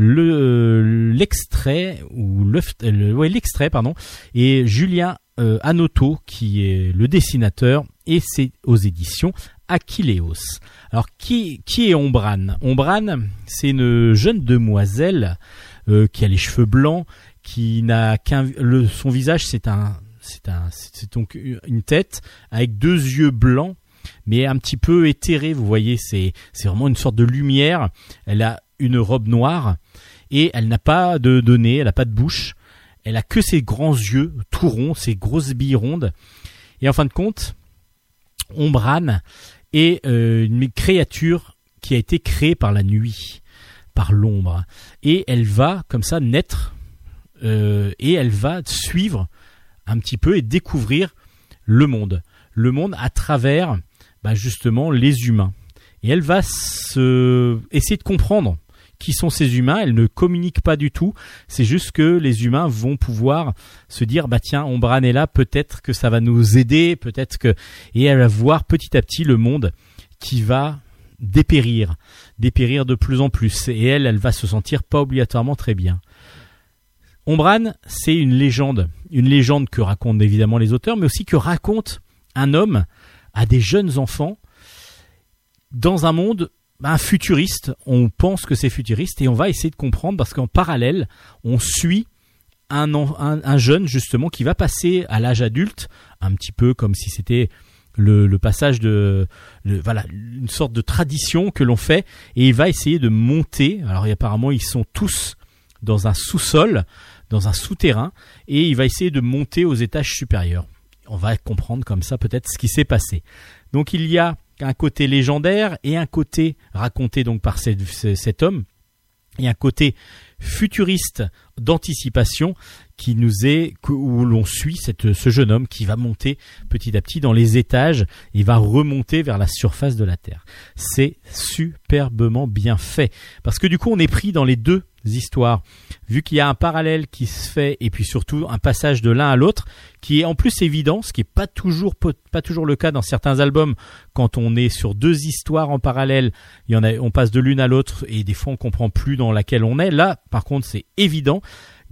Le euh, l'extrait ou le, le- ouais, l'extrait pardon et Julien euh, Anoto qui est le dessinateur et c'est aux éditions Aquileos. Alors qui qui est Ombrane Ombrane, c'est une jeune demoiselle euh, qui a les cheveux blancs, qui n'a qu'un son visage c'est un c'est un c'est donc une tête avec deux yeux blancs mais un petit peu éthéré, vous voyez, c'est c'est vraiment une sorte de lumière. Elle a une robe noire et elle n'a pas de, nez, elle n'a pas de bouche. Elle a que ses grands yeux tout ronds, ses grosses billes rondes. Et en fin de compte, Ombrane est euh, une créature qui a été créée par la nuit, par l'ombre. Et elle va comme ça naître euh, et elle va suivre un petit peu et découvrir le monde. Le monde à travers bah, justement les humains. Et elle va se essayer de comprendre qui sont ces humains. Elle ne communique pas du tout. C'est juste que les humains vont pouvoir se dire bah tiens, Ombrane est là, peut-être que ça va nous aider, peut-être que et elle va voir petit à petit le monde qui va dépérir, dépérir de plus en plus. Et elle, elle va se sentir pas obligatoirement très bien. Ombrane, c'est une légende, une légende que racontent évidemment les auteurs, mais aussi que raconte un homme à des jeunes enfants dans un monde ben, futuriste. On pense que c'est futuriste et on va essayer de comprendre parce qu'en parallèle, on suit un, un, un jeune justement qui va passer à l'âge adulte, un petit peu comme si c'était le, passage de voilà une sorte de tradition que l'on fait et il va essayer de monter. Alors apparemment ils sont tous dans un sous-sol, dans un souterrain et il va essayer de monter aux étages supérieurs. On va comprendre comme ça peut-être ce qui s'est passé. Donc il y a un côté légendaire et un côté raconté donc par cet homme. Et un côté futuriste d'anticipation qui nous est où l'on suit ce jeune homme qui va monter petit à petit dans les étages et va remonter vers la surface de la terre. C'est superbement bien fait. Parce que du coup on est pris dans les deux histoires. Vu qu'il y a un parallèle qui se fait et puis surtout un passage de l'un à l'autre qui est en plus évident ce qui est pas toujours pas toujours le cas dans certains albums. Quand on est sur deux histoires en parallèle il y en a on passe de l'une à l'autre et des fois on comprend plus dans laquelle on est. Là par contre c'est évident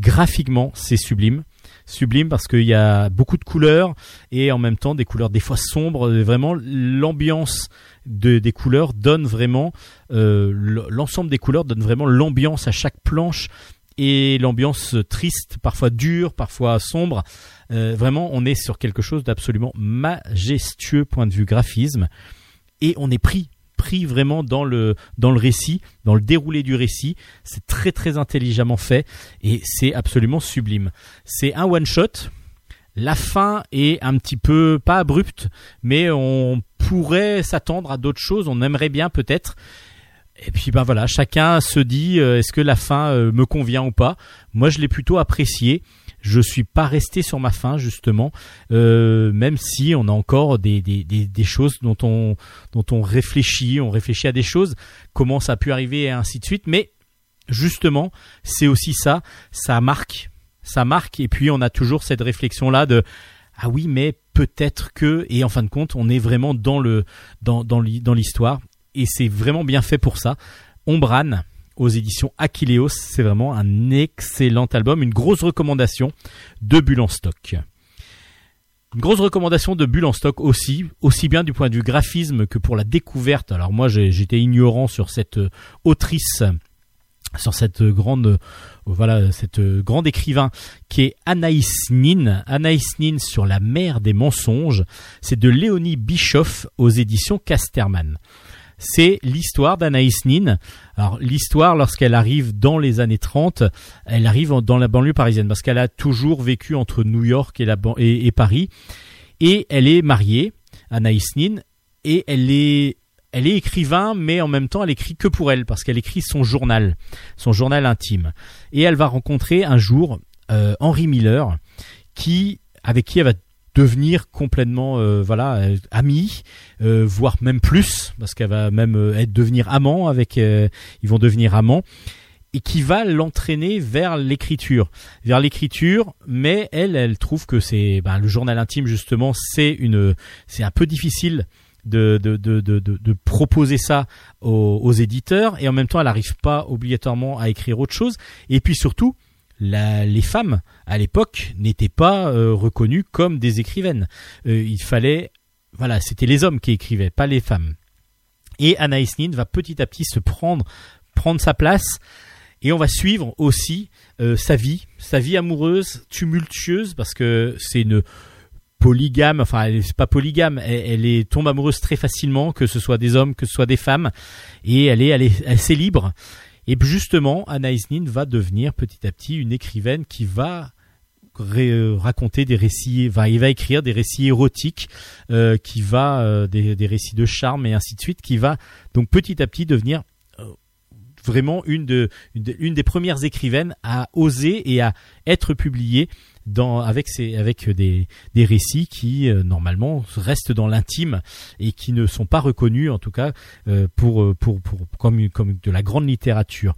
graphiquement c'est sublime. Sublime parce qu'il y a beaucoup de couleurs et en même temps des couleurs des fois sombres. Vraiment l'ambiance de, des couleurs donne vraiment euh, l'ensemble des couleurs donne vraiment l'ambiance à chaque planche et l'ambiance triste, parfois dure, parfois sombre. Euh, vraiment, on est sur quelque chose d'absolument majestueux point de vue graphisme. Et on est pris pris vraiment dans le dans le récit, dans le déroulé du récit. C'est très très intelligemment fait et c'est absolument sublime. C'est un one shot. La fin est un petit peu pas abrupte, mais on pourrait s'attendre à d'autres choses. On aimerait bien peut-être. Et puis ben voilà, chacun se dit euh, est-ce que la fin euh, me convient ou pas? Moi, je l'ai plutôt apprécié. Je suis pas resté sur ma fin justement, euh, même si on a encore des, des, des, des, choses dont on dont on réfléchit, on réfléchit à des choses, comment ça a pu arriver et ainsi de suite. Mais justement, c'est aussi ça, ça marque, ça marque. Et puis on a toujours cette réflexion là de ah oui, mais peut-être que et en fin de compte, on est vraiment dans le dans dans l'histoire et c'est vraiment bien fait pour ça. Ombrane aux éditions Aquileos, c'est vraiment un excellent album, une grosse recommandation de Bulle. Une grosse recommandation de Bulle aussi, aussi bien du point de vue graphisme que pour la découverte. Alors moi j'étais ignorant sur cette autrice sur cette grande voilà cette grande écrivain qui est Anaïs Nin. Anaïs Nin sur la mer des mensonges. C'est de Léonie Bischoff aux éditions Casterman c'est l'histoire d'Anaïs Nin. Alors l'histoire, lorsqu'elle arrive dans les années 30, elle arrive dans la banlieue parisienne parce qu'elle a toujours vécu entre New York et, Paris. Et elle est mariée, Anaïs Nin, et elle est elle est écrivain, mais en même temps, elle écrit que pour elle, parce qu'elle écrit son journal, son journal intime. Et elle va rencontrer un jour euh, Henry Miller, qui avec qui elle va devenir complètement euh, voilà euh, amie, euh, voire même plus, parce qu'elle va même euh, être devenir amant avec, euh, ils vont devenir amants, et qui va l'entraîner vers l'écriture, vers l'écriture. Mais elle, elle trouve que c'est ben, le journal intime justement, c'est une, c'est un peu difficile de, de, de, de, de- de proposer ça aux, aux éditeurs et en même temps elle n'arrive pas obligatoirement à écrire autre chose et puis surtout les femmes à l'époque n'étaient pas euh, reconnues comme des écrivaines. Euh, il fallait voilà c'était les hommes qui écrivaient pas les femmes. Et Anaïs Nin va petit à petit se prendre prendre sa place. Et on va suivre aussi euh, sa vie sa vie amoureuse tumultueuse parce que c'est une polygame, enfin elle est pas polygame, elle, elle tombe amoureuse très facilement, que ce soit des hommes, que ce soit des femmes, et elle est, elle est assez libre. Et justement, Anaïs Nin va devenir petit à petit une écrivaine qui va euh, raconter des récits, va, il va écrire des récits érotiques, euh, qui va euh, des, des récits de charme et ainsi de suite, qui va donc petit à petit devenir vraiment une, de, une, de- une des premières écrivaines à oser et à être publiée dans, avec, avec des, des récits qui euh, normalement restent dans l'intime et qui ne sont pas reconnus en tout cas euh, pour, euh, pour, pour, comme, comme de la grande littérature.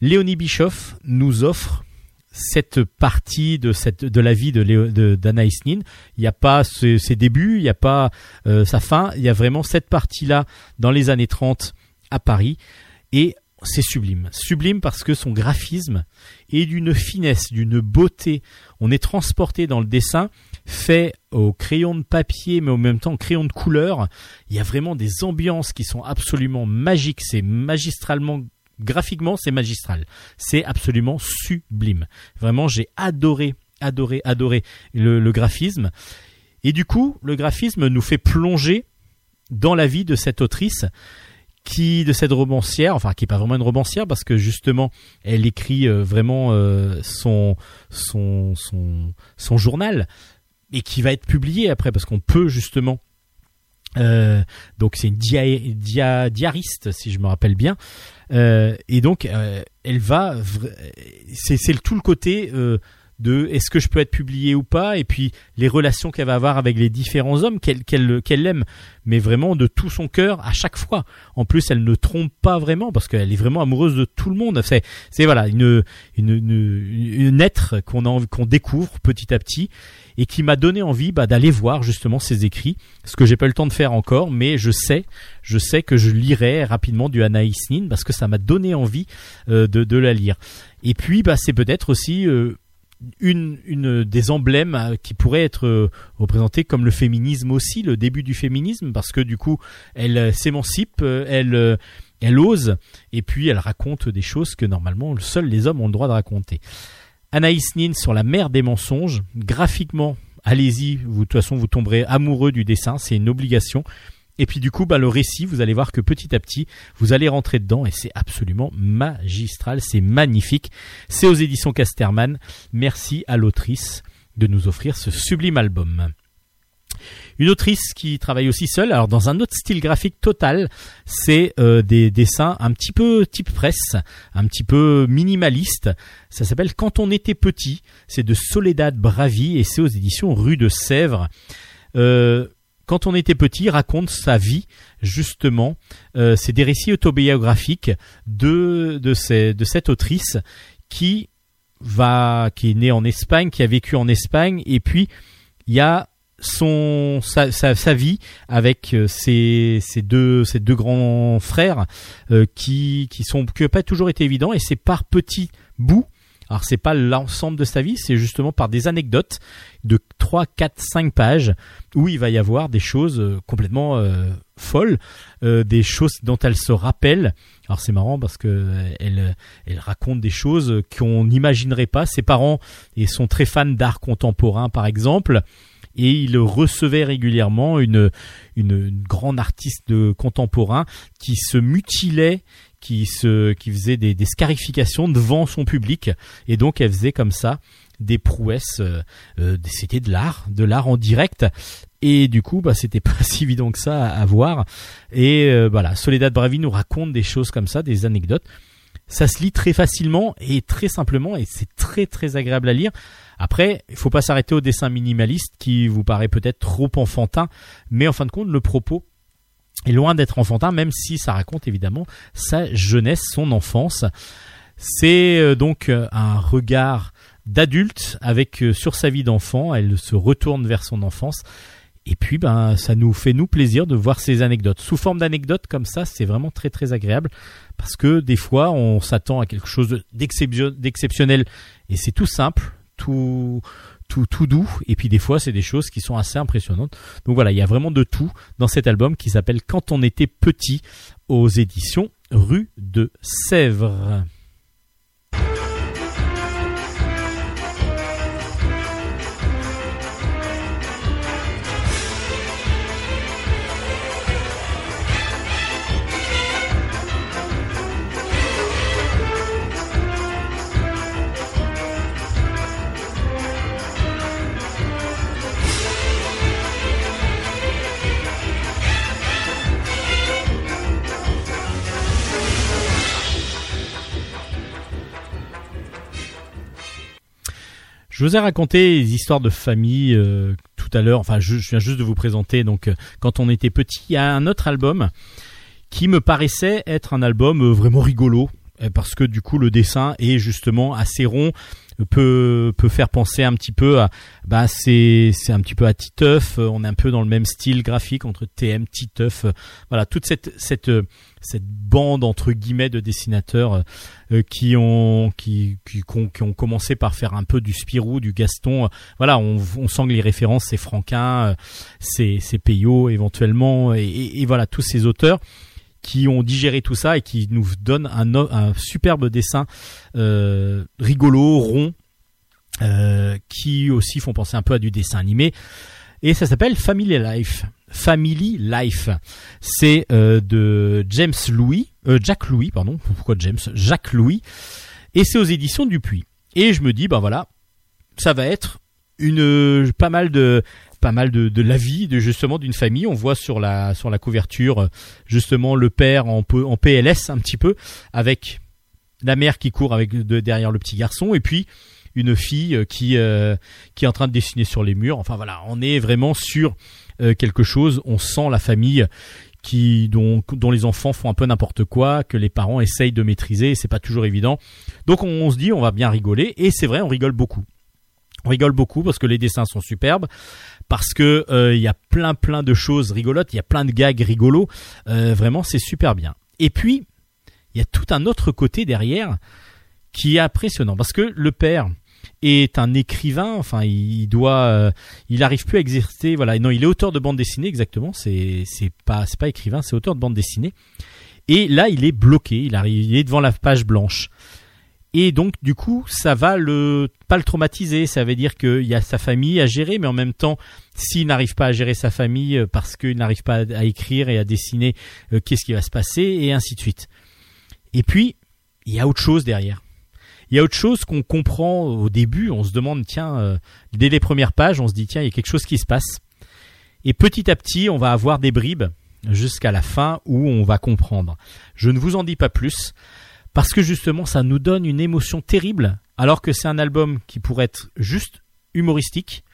Léonie Bischoff nous offre cette partie de cette de la vie de, Nin. Il n'y a pas ses débuts, il n'y a pas sa fin, il y a vraiment cette partie-là dans les années 30 à Paris et c'est sublime. Sublime parce que son graphisme est d'une finesse, d'une beauté. On est transporté dans le dessin, fait au crayon de papier, mais en même temps au crayon de couleur. Il y a vraiment des ambiances qui sont absolument magiques. C'est magistralement, graphiquement, c'est magistral. C'est absolument sublime. Vraiment, j'ai adoré, adoré, adoré le, le graphisme. Et du coup, le graphisme nous fait plonger dans la vie de cette autrice qui de cette romancière, enfin qui est pas vraiment une romancière parce que justement elle écrit euh, vraiment euh, son, son son journal et qui va être publié après parce qu'on peut justement euh, donc c'est une dia, dia- diariste si je me rappelle bien et donc elle va c'est c'est tout le côté de est-ce que je peux être publié ou pas et puis les relations qu'elle va avoir avec les différents hommes qu'elle qu'elle qu'elle aime mais vraiment de tout son cœur à chaque fois. En plus elle ne trompe pas vraiment parce qu'elle est vraiment amoureuse de tout le monde. C'est c'est voilà une une une, une être qu'on qu'on découvre petit à petit et qui m'a donné envie bah, d'aller voir justement ses écrits. Ce que j'ai pas eu le temps de faire encore mais je sais je sais que je lirai rapidement du Anaïs Nin parce que ça m'a donné envie euh, de, de la lire. Et puis bah c'est peut-être aussi euh, une, des emblèmes euh, qui pourrait être euh, représenté comme le féminisme aussi, le début du féminisme, parce que du coup, elle euh, s'émancipe, elle, elle ose, et puis elle raconte des choses que normalement seuls les hommes ont le droit de raconter. Anaïs Nin sur la mer des mensonges, graphiquement, allez-y, vous, de toute façon vous tomberez amoureux du dessin, c'est une obligation. Et puis du coup, bah, le récit, vous allez voir que petit à petit, vous allez rentrer dedans et c'est absolument magistral, c'est magnifique. C'est aux éditions Casterman. Merci à l'autrice de nous offrir ce sublime album. Une autrice qui travaille aussi seule, alors dans un autre style graphique total, c'est euh, des dessins un petit peu type presse, un petit peu minimaliste. Ça s'appelle Quand on était petit. C'est de Soledad Bravi et c'est aux éditions Rue de Sèvres. Euh, quand on était petit, raconte sa vie justement. Euh, c'est des récits autobiographiques de cette autrice qui va qui est née en Espagne, qui a vécu en Espagne, et puis il y a son sa vie avec euh, ses, ses deux ses deux grands frères euh, qui qui sont qui n'ont pas toujours été évidents et c'est par petits bouts alors c'est pas l'ensemble de sa vie c'est justement par des anecdotes de 3 4 5 pages où il va y avoir des choses euh, complètement euh, folles euh, des choses dont elle se rappelle. Alors c'est marrant parce que elle elle raconte des choses qu'on n'imaginerait pas. Ses parents et sont très fans d'art contemporain par exemple et il recevait régulièrement une, une, grande artiste contemporain qui se mutilait, qui se qui faisait des, des scarifications devant son public. Et donc elle faisait comme ça des prouesses. euh, euh, c'était de l'art, de l'art en direct. Et du coup, bah, c'était *laughs* pas si évident que ça à, voir. Et euh, voilà, Soledad Bravi nous raconte des choses comme ça, des anecdotes. ça se lit très facilement et très simplement et c'est très très agréable à lire. Après, il faut pas s'arrêter au dessin minimaliste qui vous paraît peut-être trop enfantin, mais en fin de compte, le propos est loin d'être enfantin, même si ça raconte évidemment sa jeunesse, son enfance. C'est euh, donc un regard d'adulte avec euh, sur sa vie d'enfant. Elle se retourne vers son enfance. Et puis, ben, ça nous fait nous plaisir de voir ces anecdotes. Sous forme d'anecdotes comme ça, c'est vraiment très très agréable parce que des fois, on s'attend à quelque chose d'exception- d'exceptionnel et c'est tout simple, tout tout tout doux. Et puis des fois, c'est des choses qui sont assez impressionnantes. Donc voilà, il y a vraiment de tout dans cet album qui s'appelle Quand on était petit aux éditions Rue de Sèvres. Je vous ai raconté les histoires de famille euh, tout à l'heure. Enfin, je, je viens juste de vous présenter. Donc, euh, quand on était petit, il y a un autre album qui me paraissait être un album euh, vraiment rigolo parce que du coup, le dessin est justement assez rond, euh, peut peut faire penser un petit peu à bah c'est c'est un petit peu à Titeuf. euh, On est un peu dans le même style graphique entre TM, Titeuf. euh, Voilà, toute cette cette euh, cette bande entre guillemets de dessinateurs euh, euh, qui ont qui qui, qui ont, commencé par faire un peu du Spirou, du Gaston. euh, Voilà, on, on sent que les références c'est Franquin, euh, c'est c'est Peyo éventuellement et- et voilà tous ces auteurs qui ont digéré tout ça et qui nous donnent un, superbe dessin euh, rigolo, rond, euh, qui aussi font penser un peu à du dessin animé. Et ça s'appelle Family Life. Family Life. C'est euh, de James Louis, Jack Louis, pardon. Pourquoi James? Jacques Louis. Et c'est aux éditions Dupuis. Et je me dis, ben voilà, ça va être une pas mal de pas mal de, de la vie de justement d'une famille. On voit sur la sur la couverture euh, justement le père en, en PLS un petit peu avec la mère qui court avec de, derrière le petit garçon et puis une fille euh, qui euh, qui est en train de dessiner sur les murs. Enfin voilà, on est vraiment sur euh, quelque chose. On sent la famille qui dont dont les enfants font un peu n'importe quoi, que les parents essayent de maîtriser. C'est pas toujours évident. Donc on, on se dit on va bien rigoler et c'est vrai on rigole beaucoup. On rigole beaucoup parce que les dessins sont superbes, parce que euh, il y a plein plein de choses rigolotes, il y a plein de gags rigolos. Euh, vraiment c'est super bien. Et puis il y a tout un autre côté derrière qui est impressionnant parce que le père est un écrivain, enfin il doit, euh, il arrive plus à exercer, voilà, non il est auteur de bande dessinée exactement, c'est c'est pas c'est pas écrivain, c'est auteur de bande dessinée. Et là il est bloqué, il arrive, il est devant la page blanche. Et donc du coup ça va le pas le traumatiser, ça veut dire qu'il y a sa famille à gérer, mais en même temps s'il n'arrive pas à gérer sa famille euh, parce qu'il n'arrive pas à, écrire et à dessiner, euh, qu'est-ce qui va se passer et ainsi de suite. Et puis il y a autre chose derrière. Il y a autre chose qu'on comprend au début, on se demande tiens euh, dès les premières pages, on se dit tiens il y a quelque chose qui se passe. Et petit à petit, on va avoir des bribes jusqu'à la fin où on va comprendre. Je ne vous en dis pas plus parce que justement ça nous donne une émotion terrible alors que c'est un album qui pourrait être juste humoristique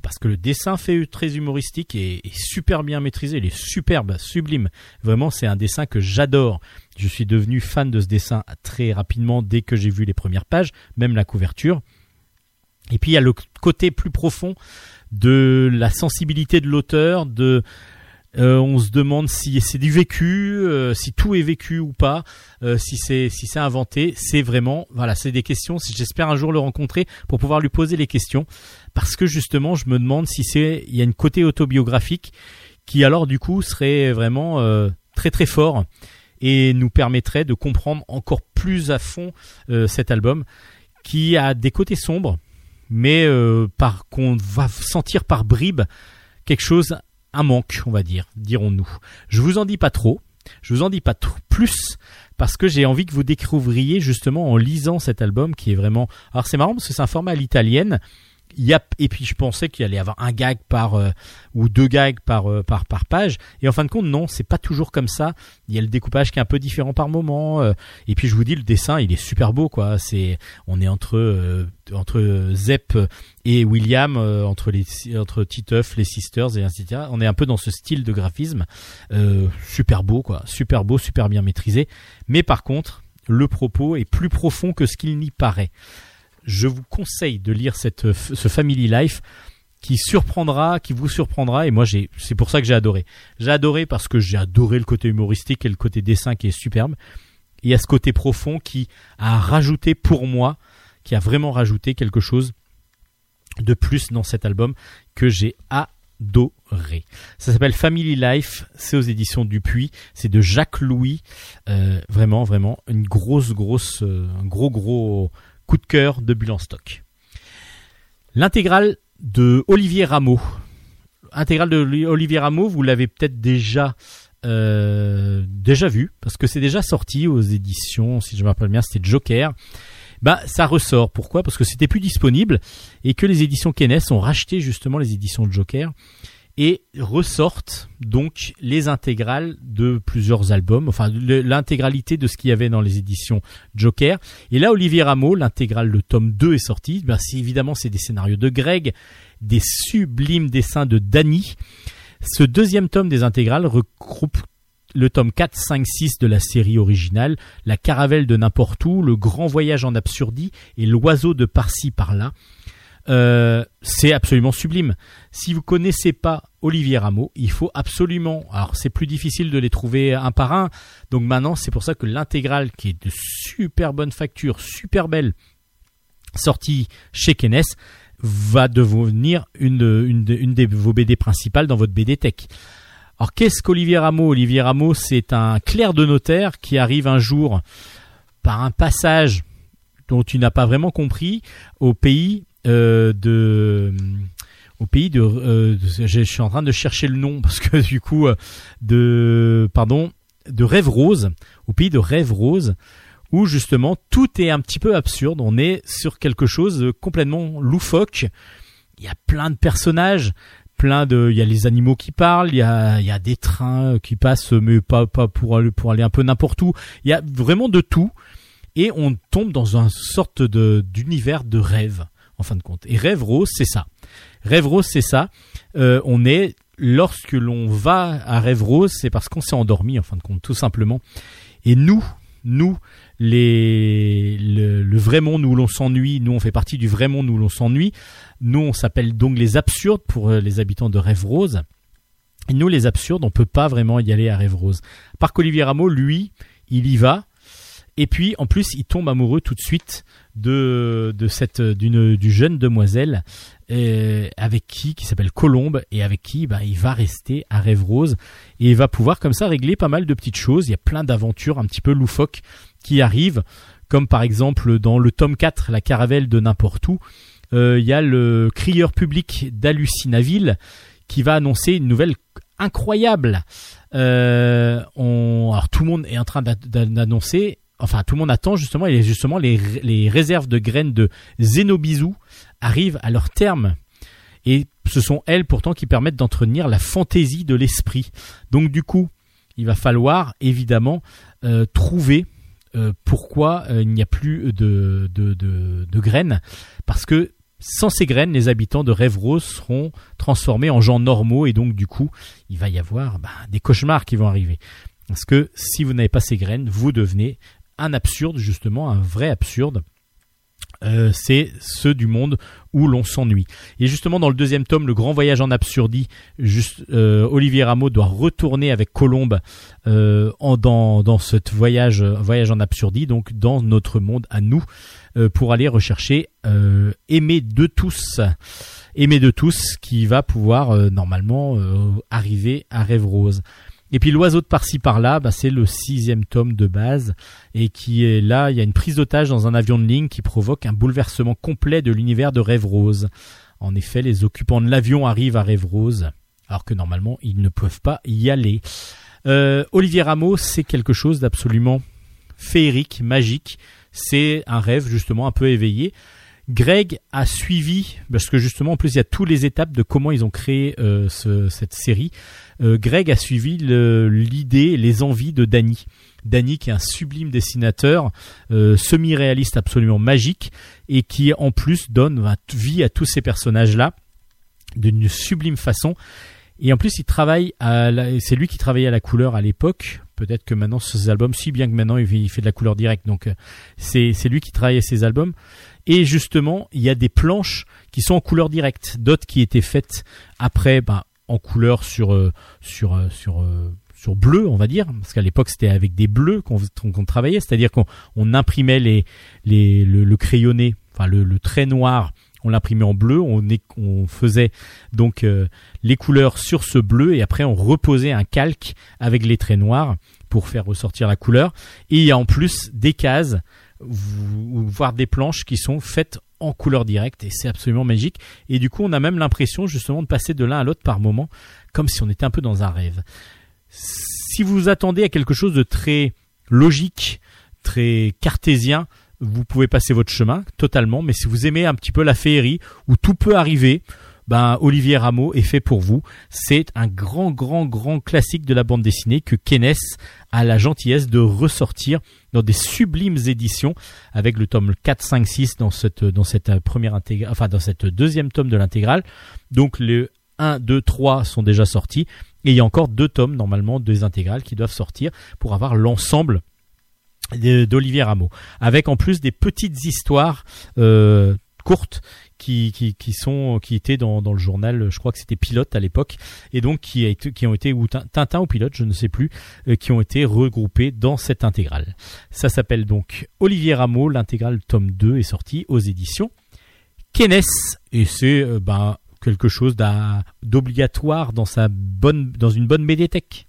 parce que le dessin fait très humoristique et, super bien maîtrisé, il est superbe, sublime. Vraiment, c'est un dessin que j'adore. Je suis devenu fan de ce dessin très rapidement dès que j'ai vu les premières pages, même la couverture. Et puis il y a le côté plus profond de la sensibilité de l'auteur, de euh, on se demande si c'est du vécu, euh, si tout est vécu ou pas, euh, si c'est si c'est inventé. C'est vraiment voilà, c'est des questions. J'espère un jour le rencontrer pour pouvoir lui poser les questions, parce que justement, je me demande si c'est il y a une côté autobiographique qui alors du coup serait vraiment euh, très très fort et nous permettrait de comprendre encore plus à fond euh, cet album qui a des côtés sombres, mais euh, par qu'on va sentir par bribes quelque chose un manque, on va dire, dirons-nous. Je vous en dis pas trop, je vous en dis pas plus parce que j'ai envie que vous découvriez justement en lisant cet album qui est vraiment. Alors c'est marrant parce que c'est un format à l'italienne il y a et puis je pensais qu'il allait y avoir un gag par euh, ou deux gags par euh, par par page. Et en fin de compte non c'est pas toujours comme ça. Il y a le découpage qui est un peu différent par moment euh, et puis je vous dis le dessin il est super beau quoi. C'est on est entre euh, entre Zep et William euh, entre les entre Titeuf les sisters et ainsi de suite. On est un peu dans ce style de graphisme super beau quoi. Super beau super bien maîtrisé. Mais par contre le propos est plus profond que ce qu'il n'y paraît je vous conseille de lire cette, ce Family Life qui surprendra, qui vous surprendra. Et moi, c'est pour ça que j'ai adoré. J'ai adoré parce que j'ai adoré le côté humoristique et le côté dessin qui est superbe. Et il y a ce côté profond qui a rajouté pour moi, qui a vraiment rajouté quelque chose de plus dans cet album que j'ai adoré. Ça s'appelle Family Life, c'est aux éditions Dupuis, c'est de Jacques Louis. Euh, vraiment, vraiment, une grosse, grosse, euh, un gros, gros coup de cœur de Bulle en stock. L'intégrale de Olivier Rameau. Intégrale de Olivier Rameau, vous l'avez peut-être déjà euh, déjà vu parce que c'est déjà sorti aux éditions, si je me rappelle bien, c'était Joker. Bah, ça ressort. Pourquoi? Parce que c'était plus disponible et que les éditions Kenes ont racheté justement les éditions Joker et ressortent donc les intégrales de plusieurs albums, enfin l'intégralité de ce qu'il y avait dans les éditions Joker. Et là, Olivier Rameau, l'intégrale, le tome 2 est sorti. Ben, c'est évidemment, c'est des scénarios de Greg, des sublimes dessins de Danny. Ce deuxième tome des intégrales regroupe le tome 4, 5, 6 de la série originale, La caravelle de n'importe où, Le grand voyage en absurdie et L'oiseau de par-ci par-là. Euh, c'est absolument sublime. Si vous connaissez pas Olivier Rameau, il faut absolument. Alors c'est plus difficile de les trouver un par un. Donc maintenant, c'est pour ça que l'intégrale, qui est de super bonne facture, super belle, sortie chez Kenes, va devenir une, une, de- vos BD principales dans votre BD Tech. Alors qu'est-ce qu'Olivier Rameau? Olivier Rameau, c'est un clerc de notaire qui arrive un jour par un passage dont tu n'as pas vraiment compris au pays de au pays de, euh, de- je suis en train de chercher le nom parce que *laughs* du coup euh, de pardon de Rêve Rose au pays de Rêve Rose où justement tout est un petit peu absurde. On est sur quelque chose de complètement loufoque. Il y a plein de personnages plein de il y a les animaux qui parlent il y a il y a des trains qui passent mais pas pas pour aller pour aller un peu n'importe où. Il y a vraiment de tout. Et on tombe dans une sorte de d'univers de rêve en fin de compte. Et rêve rose c'est ça. Rêve rose c'est ça. Euh, on est lorsque l'on va à rêve rose c'est parce qu'on s'est endormi en fin de compte tout simplement. Et nous nous les le, vrai monde où l'on s'ennuie nous on fait partie du vrai monde où l'on s'ennuie. Nous on s'appelle donc les absurdes pour euh, les habitants de rêve rose. Et nous les absurdes on peut pas vraiment y aller à rêve rose. Par qu'Olivier Rameau lui il y va et puis en plus il tombe amoureux tout de suite de de cette d'une du jeune demoiselle euh, avec qui qui s'appelle Colombe et avec qui bah, il va rester à Rêve Rose et il va pouvoir comme ça régler pas mal de petites choses. Il y a plein d'aventures un petit peu loufoques qui arrivent comme par exemple dans le tome 4 la caravelle de n'importe où euh, il y a le crieur public d'Hallucinaville qui va annoncer une nouvelle incroyable. Euh, alors tout le monde est en train d'a- d'a- d'annoncer enfin tout le monde attend justement et justement les, réserves de graines de Zénobisou arrivent à leur terme. Et ce sont elles pourtant qui permettent d'entretenir la fantaisie de l'esprit. Donc du coup il va falloir évidemment euh, trouver euh, pourquoi euh, il n'y a plus de, graines. Parce que sans ces graines, les habitants de Rêve Rose seront transformés en gens normaux et donc du coup, il va y avoir bah, des cauchemars qui vont arriver. Parce que si vous n'avez pas ces graines, vous devenez un absurde, justement, un vrai absurde. Euh, c'est ceux du monde où l'on s'ennuie. Et justement, dans le deuxième tome, Le Grand Voyage en Absurdie, euh, Olivier Rameau doit retourner avec Colombe euh, dans, ce voyage, en Absurdie, donc dans notre monde à nous, pour aller rechercher Aimer de tous. Aimer de tous, qui va pouvoir normalement arriver à Rêve Rose. Et puis l'oiseau de par-ci par-là, bah, c'est le sixième tome de base et qui est là. Il y a une prise d'otage dans un avion de ligne qui provoque un bouleversement complet de l'univers de Rêve Rose. En effet, les occupants de l'avion arrivent à Rêve Rose, alors que normalement ils ne peuvent pas y aller. Euh, Olivier Rameau, c'est quelque chose d'absolument féerique, magique. C'est un rêve justement un peu éveillé. Greg a suivi, parce que justement en plus il y a tous les étapes de comment ils ont créé euh, ce- cette série. Euh, Greg a suivi l'idée, les envies de Danny. Danny qui est un sublime dessinateur, euh, semi-réaliste absolument magique, et qui en plus donne vie à tous ces personnages-là d'une sublime façon. Et en plus, il travaille à c'est lui qui travaillait à la couleur à l'époque. Peut-être que maintenant ces albums, si bien que maintenant il fait, de la couleur directe. Donc euh, c'est c'est lui qui travaillait ces albums. Et justement, il y a des planches qui sont en couleur directe, d'autres qui étaient faites après, bah, en couleur sur euh, sur euh, sur euh, sur bleu, on va dire, parce qu'à l'époque c'était avec des bleus qu'on travaillait, c'est-à-dire qu'on on imprimait les les le, crayonné, enfin le, trait noir, on l'imprimait en bleu, on faisait donc les couleurs sur ce bleu et après on reposait un calque avec les traits noirs pour faire ressortir la couleur. Et il y a en plus des cases, vous- voire des planches qui sont faites en couleur directe et c'est absolument magique. Et du coup, on a même l'impression justement de passer de l'un à l'autre par moment, comme si on était un peu dans un rêve. Si vous attendez à quelque chose de très logique, très cartésien, vous pouvez passer votre chemin totalement. Mais si vous aimez un petit peu la féerie où tout peut arriver, ben Olivier Rameau est fait pour vous. C'est un grand, grand, grand classique de la bande dessinée que Kenes a la gentillesse de ressortir dans des sublimes éditions avec le tome 4, 5, 6 dans cette, euh, première intégrale, enfin dans cette deuxième tome de l'intégrale. Donc le 1, 2, 3 sont déjà sortis et il y a encore deux tomes normalement des intégrales qui doivent sortir pour avoir l'ensemble d'Olivier Rameau avec en plus des petites histoires euh, courtes qui, qui, sont qui étaient dans, dans le journal je crois que c'était Pilote à l'époque et donc qui, a été, qui ont été ou Tin- Tintin ou Pilote je ne sais plus euh, qui ont été regroupés dans cette intégrale. Ça s'appelle donc Olivier Rameau l'intégrale tome 2 est sorti aux éditions Kenes et c'est euh, ben, quelque chose d'obligatoire dans sa bonne dans une bonne médiathèque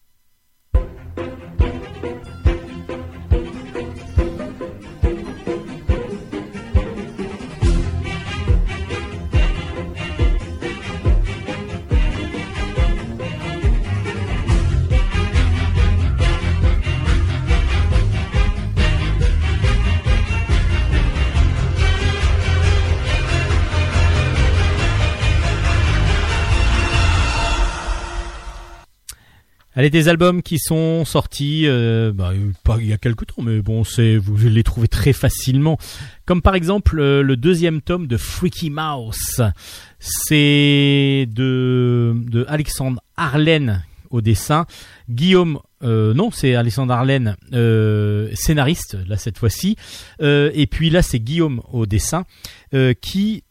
Allez, des albums qui sont sortis euh, bah, pas il y a quelques temps, mais bon, c'est vous les trouvez très facilement. Comme par exemple euh, le deuxième tome de Freaky Mouse. C'est de, de Alexandre Arlen au dessin. Guillaume, euh, non, c'est Alexandre Arlen, euh, scénariste, là cette fois-ci. Euh, et puis là, c'est Guillaume au dessin, qui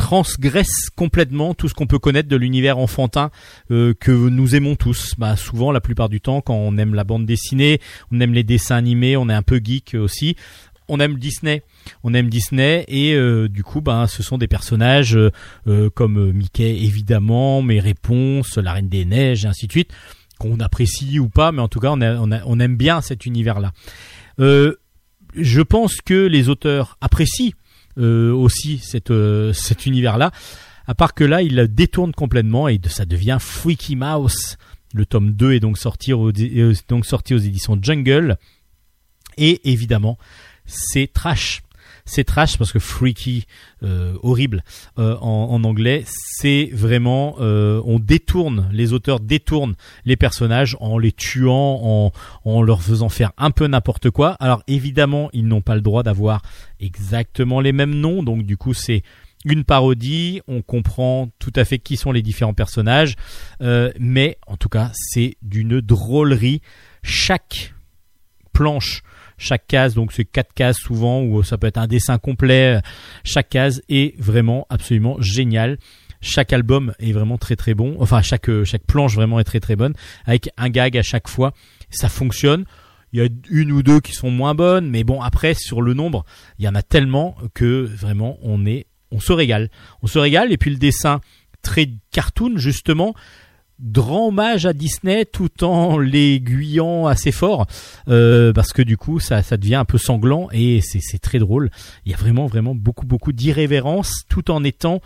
transgresse complètement tout ce qu'on peut connaître de l'univers enfantin euh, que nous aimons tous. Bah, souvent, la plupart du temps, quand on aime la bande dessinée, on aime les dessins animés, on est un peu geek aussi. On aime Disney, on aime Disney et euh, du coup, ben, ce sont des personnages euh, euh, comme euh, Mickey évidemment, mes réponses, la Reine des Neiges, et ainsi de suite, qu'on apprécie ou pas, mais en tout cas, on, aime bien cet univers-là. Euh, je pense que les auteurs apprécient euh, aussi cette, euh, cet univers-là. À part que là, il la détourne complètement et ça devient Freaky Mouse. Le tome 2 est euh, donc sorti aux éditions Jungle. Et évidemment, c'est trash. C'est trash parce que freaky, euh, horrible euh, en, anglais, c'est vraiment euh, on détourne, les auteurs détournent les personnages en les tuant, en, leur faisant faire un peu n'importe quoi. Alors évidemment, ils n'ont pas le droit d'avoir exactement les mêmes noms, donc du coup c'est une parodie, on comprend tout à fait qui sont les différents personnages, mais en tout cas c'est d'une drôlerie. Chaque planche, chaque case, donc c'est quatre cases souvent, ou ça peut être un dessin complet, chaque case est vraiment absolument génial. Chaque album est vraiment très très bon, enfin chaque, euh, chaque planche vraiment est très très bonne, avec un gag à chaque fois, ça fonctionne. Il y a une ou deux qui sont moins bonnes, mais bon après sur le nombre, il y en a tellement que vraiment on est, on se régale, on se régale. Et puis le dessin très cartoon justement rend hommage à Disney tout en l'aiguillant assez fort euh, parce que du coup ça, ça devient un peu sanglant et c'est très drôle. Il y a vraiment vraiment beaucoup beaucoup d'irrévérence tout en étant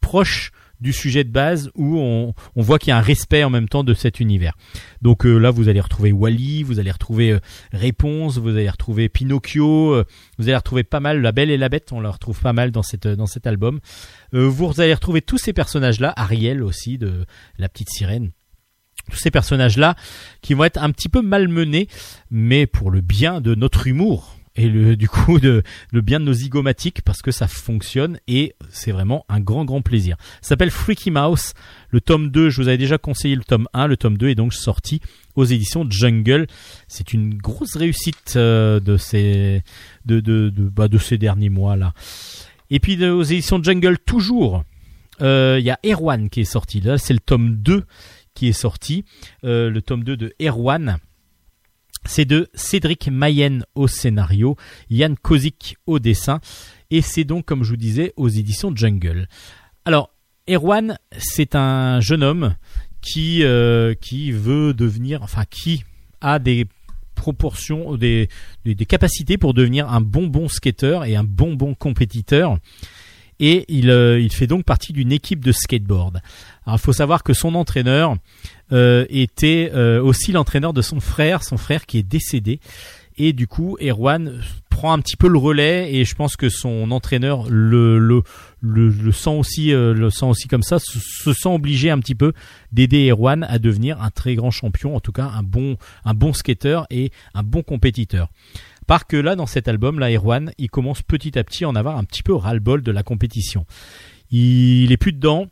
proche du sujet de base où on, on voit qu'il y a un respect en même temps de cet univers. Donc euh, là, vous allez retrouver Wally, vous allez retrouver euh, Réponse, vous allez retrouver Pinocchio, euh, vous allez retrouver pas mal La Belle et la Bête, on la retrouve pas mal dans cette dans cet album. Euh, vous allez retrouver tous ces personnages-là, Ariel aussi de la petite sirène. Tous ces personnages-là qui vont être un petit peu malmenés, mais pour le bien de notre humour et le, du coup le bien de nos zygomatiques parce que ça fonctionne et c'est vraiment un grand grand plaisir. Ça s'appelle Freaky Mouse. Le tome 2, je vous avais déjà conseillé le tome 1, le tome 2 est donc sorti aux éditions Jungle. C'est une grosse réussite euh, de ces de de de, bah, de ces derniers mois là. Et puis aux éditions Jungle toujours euh, il y a Erwan qui est sorti. Là, c'est le tome 2 qui est sorti. Euh, le tome 2 de Erwan. C'est de Cédric Mayenne au scénario, Yann Kozik au dessin, et c'est donc, comme je vous disais, aux éditions Jungle. Alors, Erwan, c'est un jeune homme qui, euh, veut devenir, enfin, qui a des proportions, des, capacités pour devenir un bon bon skater et un bon bon compétiteur. Et il, euh, il fait donc partie d'une équipe de skateboard. Alors, il faut savoir que son entraîneur était euh, aussi l'entraîneur de son frère, son frère qui est décédé. Et du coup, Erwan prend un petit peu le relais et je pense que son entraîneur le, le, le, le sent aussi euh, le sent aussi comme ça, se, se sent obligé un petit peu d'aider Erwan à devenir un très grand champion, en tout cas un bon un bon skateur et un bon compétiteur. Par que là, dans cet album, là, Erwan, il commence petit à petit à en avoir un petit peu ras-le-bol de la compétition. Il est plus dedans.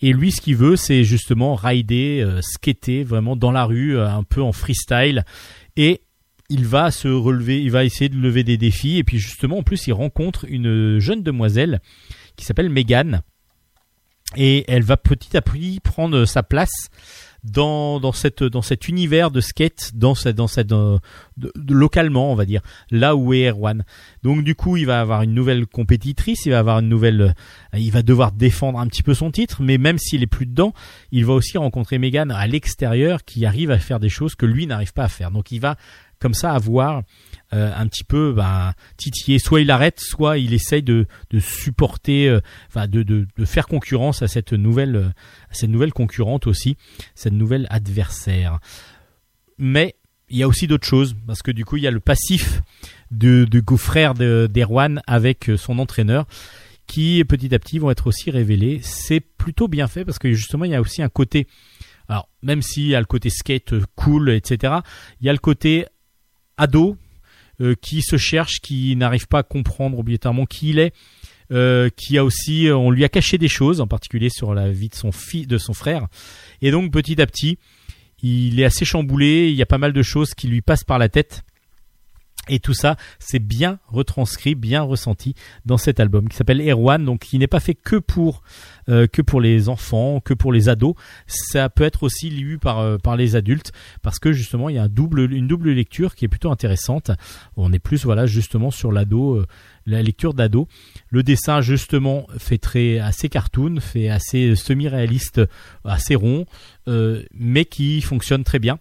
Et lui, ce qu'il veut, c'est justement rider, euh, skater vraiment dans la rue, euh, un peu en freestyle. Et il va se relever, il va essayer de lever des défis. Et puis justement, en plus, il rencontre une jeune demoiselle qui s'appelle Megan. Et elle va petit à petit prendre sa place dans, dans, cette, dans cet univers de skate, dans cette, dans euh, localement, on va dire, là où est Erwan. Donc du coup, il va avoir une nouvelle compétitrice, il va avoir une nouvelle, euh, il va devoir défendre un petit peu son titre, mais même s'il est plus dedans, il va aussi rencontrer Megan à l'extérieur qui arrive à faire des choses que lui n'arrive pas à faire. Donc il va comme ça avoir euh, un petit peu ben, titillé. Soit il arrête, soit il essaye de, de supporter, euh, de, de, de faire concurrence à cette nouvelle, euh, à cette nouvelle concurrente aussi, cette nouvelle adversaire. Mais il y a aussi d'autres choses parce que du coup il y a le passif de, de frère de- d'Erwan avec son entraîneur qui petit à petit vont être aussi révélés. C'est plutôt bien fait parce que justement il y a aussi un côté, alors même s'il y a le côté skate cool, etc., il y a le côté ado euh, qui se cherche, qui n'arrive pas à comprendre obligatoirement qui il est, euh, qui a aussi, on lui a caché des choses, en particulier sur la vie de son fils, de son frère, et donc petit à petit, il est assez chamboulé, il y a pas mal de choses qui lui passent par la tête. Et tout ça, c'est bien retranscrit, bien ressenti dans cet album qui s'appelle Erwan, donc qui n'est pas fait que pour euh, que pour les enfants, que pour les ados. Ça peut être aussi lu par euh, par les adultes parce que justement il y a une double lecture qui est plutôt intéressante. On est plus voilà justement sur l'ado, euh, la lecture d'ado. Le dessin justement fait très assez cartoon, fait assez semi-réaliste, assez rond, mais qui fonctionne très bien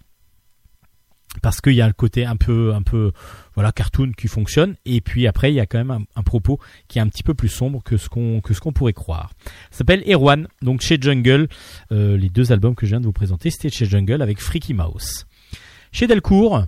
parce qu'il y a le côté un peu un peu voilà cartoon qui fonctionne et puis après il y a quand même un, un propos qui est un petit peu plus sombre que ce qu'on que ce qu'on pourrait croire. Ça s'appelle Erwan donc chez Jungle. Euh, les deux albums que je viens de vous présenter c'était chez Jungle avec Freaky Mouse. Chez Delcourt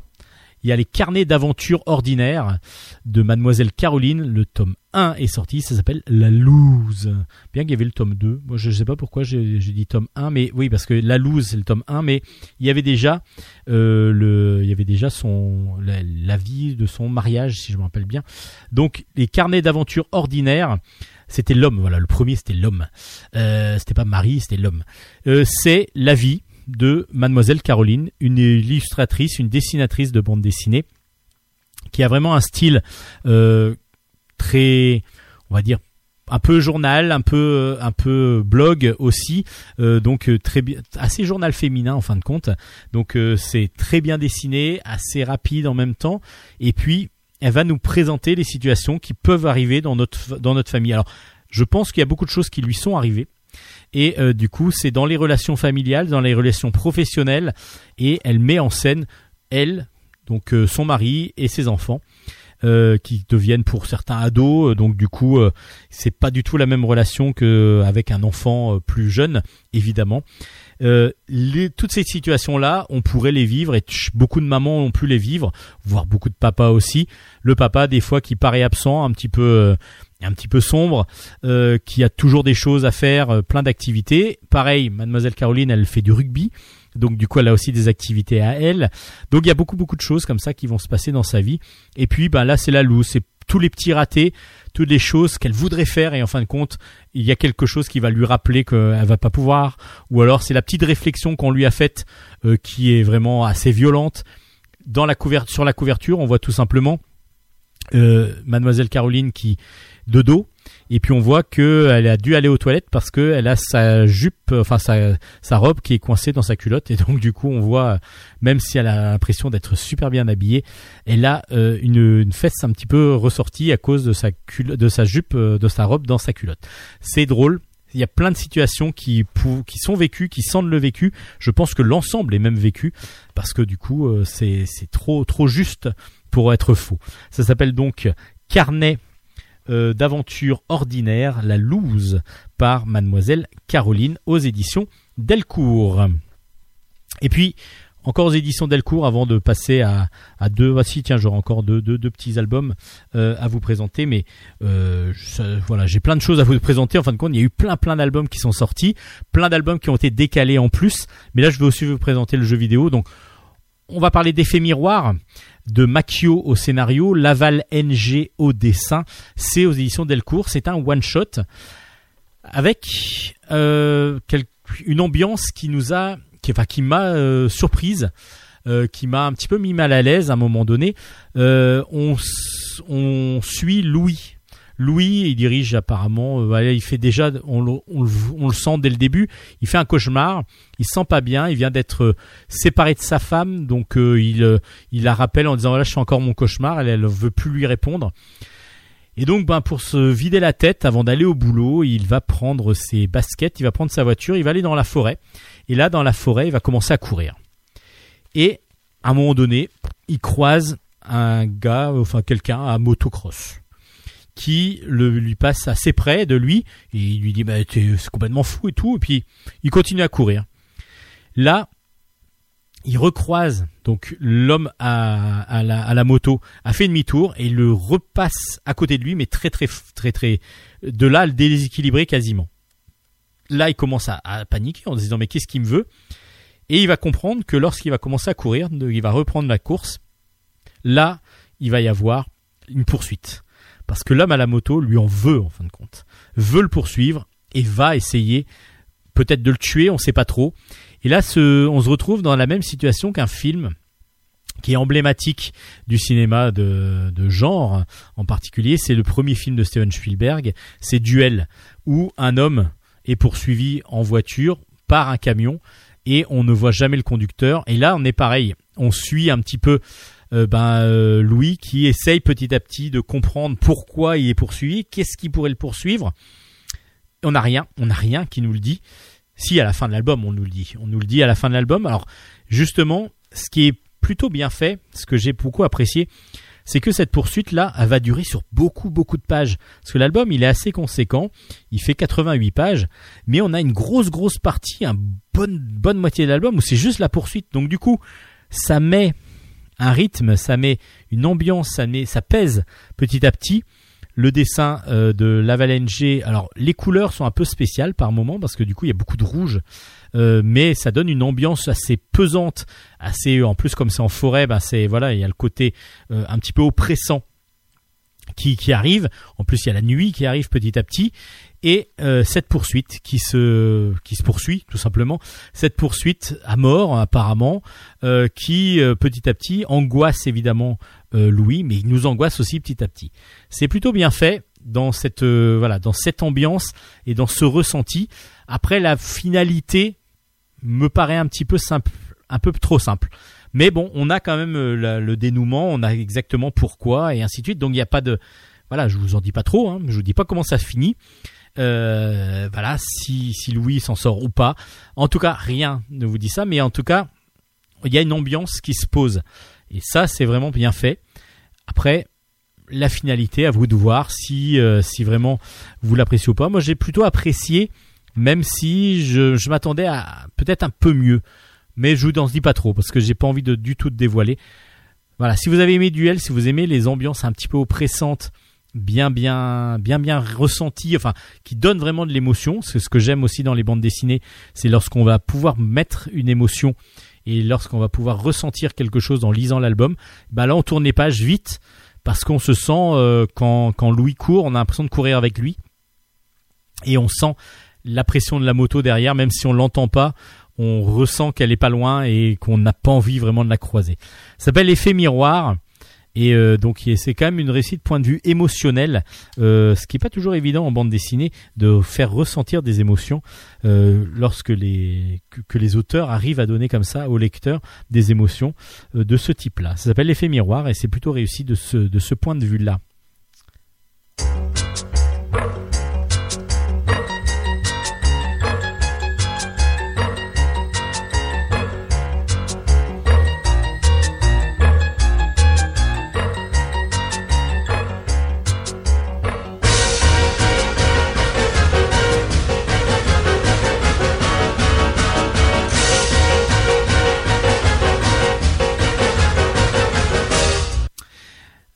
il y a les carnets d'aventure ordinaires de Mademoiselle Caroline. Le tome 1 est sorti, ça s'appelle La Loose. Bien qu'il y avait le tome 2. Moi, je ne sais pas pourquoi j'ai dit tome 1, mais oui, parce que La Loose, c'est le tome 1, mais il y avait déjà euh, son la, la vie de son mariage, si je me rappelle bien. Donc les carnets d'aventure ordinaires, c'était l'homme. Voilà, le premier c'était l'homme. Euh, c'était pas Marie, c'était l'homme. Euh, c'est la vie de Mademoiselle Caroline, une illustratrice, une dessinatrice de bande dessinée, qui a vraiment un style euh, très, on va dire un peu journal, un peu blog aussi, euh, donc euh, très bien, assez journal féminin en fin de compte. Donc c'est très bien dessiné, assez rapide en même temps, et puis elle va nous présenter les situations qui peuvent arriver dans notre dans notre famille. Alors je pense qu'il y a beaucoup de choses qui lui sont arrivées. Et euh, du coup, c'est dans les relations familiales, dans les relations professionnelles, et elle met en scène elle, donc euh, son mari et ses enfants. euh, qui deviennent pour certains ados. Donc du coup, euh, c'est pas du tout la même relation qu'avec un enfant plus jeune, évidemment. Toutes ces situations-là, on pourrait les vivre et beaucoup de mamans ont pu les vivre, voire beaucoup de papas aussi. Le papa, des fois, qui paraît absent, un petit peu, un petit peu sombre, euh, qui a toujours des choses à faire, euh, plein d'activités. Pareil, Mademoiselle Caroline, elle fait du rugby. Donc du coup, elle a aussi des activités à elle. Donc il y a beaucoup beaucoup de choses comme ça qui vont se passer dans sa vie. Et puis ben là, c'est la loose, c'est tous les petits ratés, toutes les choses qu'elle voudrait faire et en fin de compte, il y a quelque chose qui va lui rappeler qu'elle va pas pouvoir ou alors c'est la petite réflexion qu'on lui a faite euh, qui est vraiment assez violente dans la sur la couverture, on voit tout simplement euh, mademoiselle Caroline qui de dos. Et puis on voit que elle a dû aller aux toilettes parce que elle a sa jupe enfin sa sa robe qui est coincée dans sa culotte. Et donc du coup on voit même si elle a l'impression d'être super bien habillée elle a euh, une, une fesse un petit peu ressortie à cause de sa cul- de sa jupe euh, de sa robe dans sa culotte. C'est drôle. Il y a plein de situations qui qui sont vécues qui sentent le vécu. Je pense que l'ensemble est même vécu parce que du coup euh, c'est c'est trop trop juste pour être faux. Ça s'appelle donc carnet euh, d'aventure ordinaire, La Loose, par Mademoiselle Caroline aux éditions Delcourt. Et puis, encore aux éditions Delcourt, avant de passer à, deux, voici, tiens, j'aurai encore deux, petits albums euh, à vous présenter, mais euh, voilà, j'ai plein de choses à vous présenter. En fin de compte, il y a eu plein, plein d'albums qui sont sortis, plein d'albums qui ont été décalés en plus, mais là, je vais aussi vous présenter le jeu vidéo. Donc, on va parler d'effet miroir de Macchio au scénario, Laval NG au dessin. C'est aux éditions Delcourt. C'est un one shot avec euh, une ambiance qui nous a, qui, enfin, qui m'a euh, surprise, euh, qui m'a un petit peu mis mal à l'aise à un moment donné. Euh, on, on suit Louis. Louis, il dirige apparemment, euh, il fait déjà, on le, sent dès le début, il fait un cauchemar, il se sent pas bien, il vient d'être euh, séparé de sa femme, donc euh, il, il la rappelle en disant voilà je fais encore mon cauchemar, elle, elle veut plus lui répondre. Et donc ben pour se vider la tête avant d'aller au boulot, il va prendre ses baskets, il va prendre sa voiture, il va aller dans la forêt. Et là dans la forêt, il va commencer à courir. Et à un moment donné, il croise un gars, enfin quelqu'un à motocross qui le, lui passe assez près de lui et il lui dit bah t'es- complètement fou et tout et puis il continue à courir. Là, il recroise donc l'homme à, à la, à la moto a fait demi-tour et il le repasse à côté de lui mais très très très très de là le déséquilibré quasiment. Là il commence à, à paniquer en se disant mais qu'est-ce qu'il me veut? Et il va comprendre que lorsqu'il va commencer à courir il va reprendre la course là il va y avoir une poursuite parce que l'homme à la moto lui en veut en fin de compte veut le poursuivre et va essayer peut-être de le tuer on sait pas trop et là, on se retrouve dans la même situation qu'un film qui est emblématique du cinéma de, de genre en particulier. C'est le premier film de Steven Spielberg, c'est Duel, où un homme est poursuivi en voiture par un camion et on ne voit jamais le conducteur. Et là, on est pareil, on suit un petit peu euh, ben, euh, Louis qui essaye petit à petit de comprendre pourquoi il est poursuivi, qu'est-ce qui pourrait le poursuivre. On n'a rien, on n'a rien qui nous le dit. Si à la fin de l'album, on nous le dit. On nous le dit à la fin de l'album. Alors, justement, ce qui est plutôt bien fait, ce que j'ai beaucoup apprécié, c'est que cette poursuite-là, elle va durer sur beaucoup, beaucoup de pages. Parce que l'album, il est assez conséquent. Il fait 88 pages. Mais on a une grosse, grosse partie, une bonne, bonne moitié de l'album où c'est juste la poursuite. Donc, du coup, ça met un rythme, ça met une ambiance, ça, pèse petit à petit le dessin euh, de Laval Alors les couleurs sont un peu spéciales par moment parce que du coup il y a beaucoup de rouge, euh, mais ça donne une ambiance assez pesante, assez en plus comme c'est en forêt, ben c'est voilà il y a le côté euh, un petit peu oppressant qui arrive. En plus il y a la nuit qui arrive petit à petit et euh, cette poursuite qui se qui se poursuit tout simplement. Cette poursuite à mort apparemment euh, qui euh, petit à petit angoisse évidemment euh, Louis, mais il nous angoisse aussi petit à petit. C'est plutôt bien fait dans cette euh, voilà dans cette ambiance et dans ce ressenti. Après la finalité me paraît un petit peu simple, un peu trop simple. Mais bon, on a quand même euh, le dénouement, on a exactement pourquoi et ainsi de suite. Donc il n'y a pas de voilà, je vous en dis pas trop, hein, je vous dis pas comment ça finit. Euh, voilà, si, Louis s'en sort ou pas. En tout cas, rien ne vous dit ça, mais en tout cas, il y a une ambiance qui se pose. Et ça, c'est vraiment bien fait. Après, la finalité, à vous de voir si, euh, vraiment vous l'appréciez ou pas. Moi, j'ai plutôt apprécié, même si je, je m'attendais à peut-être un peu mieux. Mais je vous en dis pas trop parce que j'ai pas envie de du tout de dévoiler. Voilà, si vous avez aimé Duel, si vous aimez les ambiances un petit peu oppressantes, bien bien bien bien ressenties, enfin qui donnent vraiment de l'émotion, c'est ce que j'aime aussi dans les bandes dessinées, c'est lorsqu'on va pouvoir mettre une émotion et lorsqu'on va pouvoir ressentir quelque chose en lisant l'album, bah là on tourne les pages vite parce qu'on se sent euh, quand quand Louis court, on a l'impression de courir avec lui et on sent la pression de la moto derrière, même si on l'entend pas, on ressent qu'elle est pas loin et qu'on n'a pas envie vraiment de la croiser. Ça s'appelle l'effet miroir. Et euh, donc c'est quand même une réussite point de vue émotionnel, euh, ce qui est pas toujours évident en bande dessinée de faire ressentir des émotions euh, lorsque les que, les auteurs arrivent à donner comme ça au lecteur des émotions euh, de ce type-là. Ça s'appelle l'effet miroir et c'est plutôt réussi de ce de ce point de vue-là.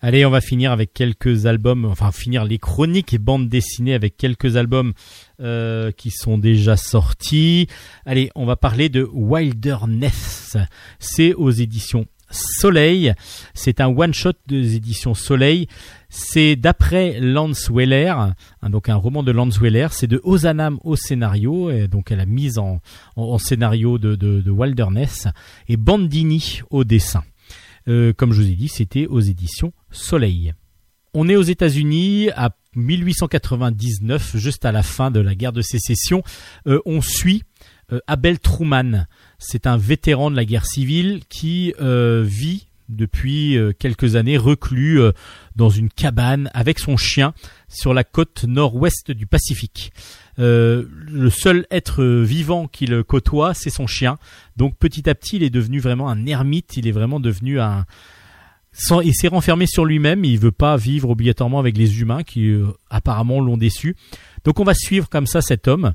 Allez, on va finir avec quelques albums, enfin finir les chroniques et bandes dessinées avec quelques albums euh, qui sont déjà sortis. Allez, on va parler de Wilderness. C'est aux éditions Soleil. C'est un one-shot des éditions Soleil. C'est d'après Lance Weller, hein, donc un roman de Lance Weller. C'est de Ozanam au scénario, donc elle a mise en, scénario de Wilderness, et Bandini au dessin. Euh, comme je vous ai dit, c'était aux éditions Soleil. On est aux États-Unis à 1899, juste à la fin de la guerre de sécession. Euh, on suit euh, Abel Truman. C'est un vétéran de la guerre civile qui vit depuis quelques années reclus dans une cabane avec son chien sur la côte nord-ouest du Pacifique. Euh, le seul être vivant qu'il côtoie, c'est son chien. Donc petit à petit, il est devenu vraiment un ermite. Il est vraiment devenu un. Il s'est renfermé sur lui-même. Il veut pas vivre obligatoirement avec les humains qui euh, apparemment l'ont déçu. Donc on va suivre comme ça cet homme.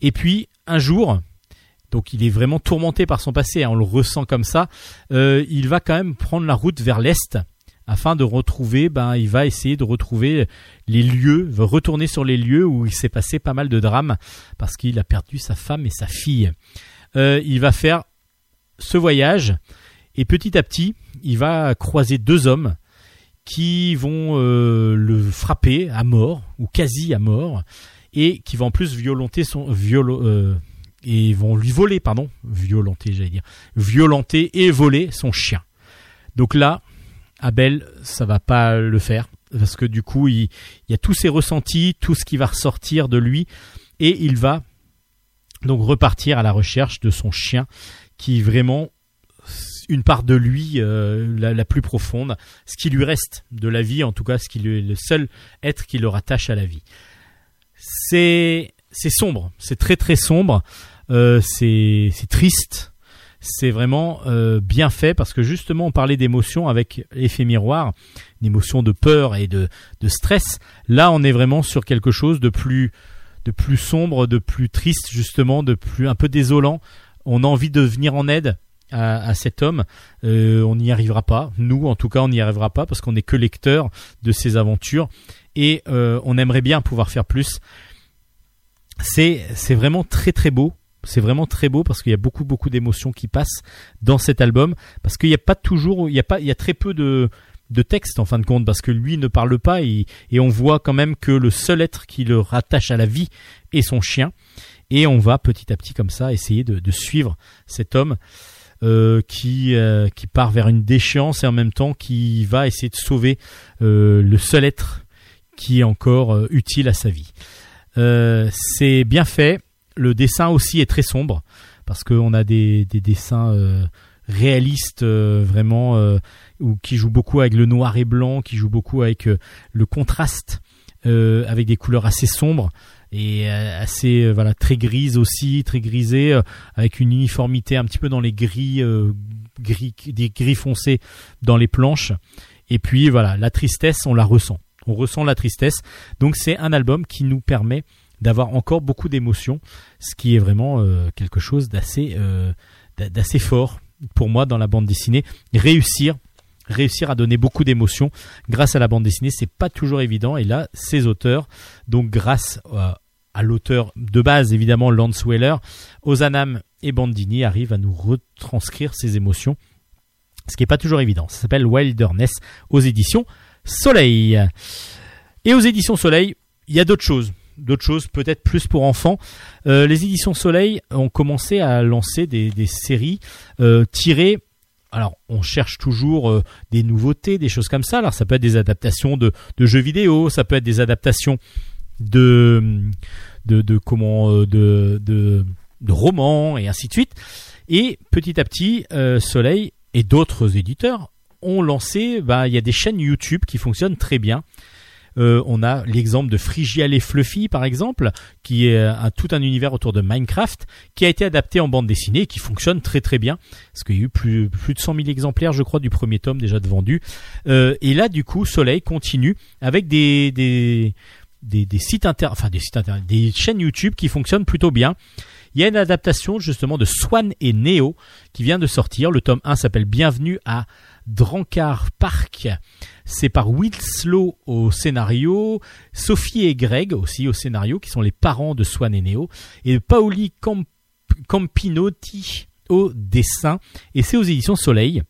Et puis un jour, donc il est vraiment tourmenté par son passé. hein, on le ressent comme ça. euh, il va quand même prendre la route vers l'est afin de retrouver. Ben, il va essayer de retrouver les lieux, va retourner sur les lieux où il s'est passé pas mal de drames parce qu'il a perdu sa femme et sa fille. Euh, il va faire ce voyage et petit à petit, il va croiser deux hommes qui vont euh, le frapper à mort ou quasi à mort et qui vont en plus violenter son violo, euh, et vont lui voler pardon violenter j'allais dire violenter et voler son chien. Donc là, Abel, ça va pas le faire parce que du coup, il, y a tous ses ressentis, tout ce qui va ressortir de lui et il va donc repartir à la recherche de son chien qui est vraiment une part de lui euh, la, plus profonde, ce qui lui reste de la vie, en tout cas, ce qui lui est le seul être qui le rattache à la vie. C'est c'est sombre, c'est très très sombre, euh, c'est c'est triste, c'est vraiment euh, bien fait parce que justement on parlait d'émotion avec effet miroir, une émotion de peur et de de stress. Là, on est vraiment sur quelque chose de plus de plus sombre, de plus triste justement, de plus un peu désolant. On a envie de venir en aide à, à cet homme. Euh, on n'y arrivera pas. Nous, en tout cas, on n'y arrivera pas parce qu'on n'est que lecteur de ces aventures et euh, on aimerait bien pouvoir faire plus. C'est c'est vraiment très très beau. C'est vraiment très beau parce qu'il y a beaucoup beaucoup d'émotions qui passent dans cet album parce qu'il n'y a pas toujours il y a pas il y a très peu de de texte en fin de compte parce que lui ne parle pas et, on voit quand même que le seul être qui le rattache à la vie est son chien et on va petit à petit comme ça essayer de, suivre cet homme euh, qui euh, qui part vers une déchéance et en même temps qui va essayer de sauver euh, le seul être qui est encore utile à sa vie. C'est bien fait. Le dessin aussi est très sombre parce qu'on a des, des dessins euh, réalistes euh, vraiment euh, qui jouent beaucoup avec le noir et blanc, qui jouent beaucoup avec le contraste, avec des couleurs assez sombres et assez voilà très grises aussi, très grisées, avec une uniformité un petit peu dans les gris, gris des gris foncés dans les planches Et puis voilà, la tristesse, on la ressent. On ressent la tristesse. Donc c'est un album qui nous permet d'avoir encore beaucoup d'émotions, ce qui est vraiment euh, quelque chose d'assez euh, d'a- d'assez fort pour moi dans la bande dessinée. Réussir à donner beaucoup d'émotions grâce à la bande dessinée, c'est pas toujours évident. Et là, ces auteurs, donc grâce à l'auteur de base évidemment Lance Weller, Ozanam et Bandini arrivent à nous retranscrire ces émotions, ce qui est pas toujours évident. Ça s'appelle Wilderness aux éditions Soleil. Et aux éditions Soleil, il y a d'autres choses. D'autres choses peut-être plus pour enfants. Euh, les éditions Soleil ont commencé à lancer des, séries euh, tirées. Alors, on cherche toujours euh, des nouveautés, des choses comme ça. Alors, ça peut être des adaptations de, jeux vidéo, ça peut être des adaptations de de, comment de, romans et ainsi de suite. Et petit à petit, Soleil et d'autres éditeurs ont lancé. Bah, il y a des chaînes YouTube qui fonctionnent très bien. Euh, on a l'exemple de Frigial et Fluffy par exemple, qui est un, tout un univers autour de Minecraft, qui a été adapté en bande dessinée et qui fonctionne très très bien. Parce qu'il y a eu plus, plus de 100 000 exemplaires, je crois, du premier tome déjà de vendu. Euh, et là, du coup, Soleil continue avec des, des, des, des sites inter, enfin des sites internet, des chaînes YouTube qui fonctionnent plutôt bien. Il y a une adaptation justement de Swan et Neo qui vient de sortir. Le tome 1 s'appelle Bienvenue à Drankar Park. C'est par Will Slow au scénario, Sophie et Greg aussi au scénario, qui sont les parents de Swan et Neo, et Paoli Camp- Campinotti au dessin. Et c'est aux éditions Soleil.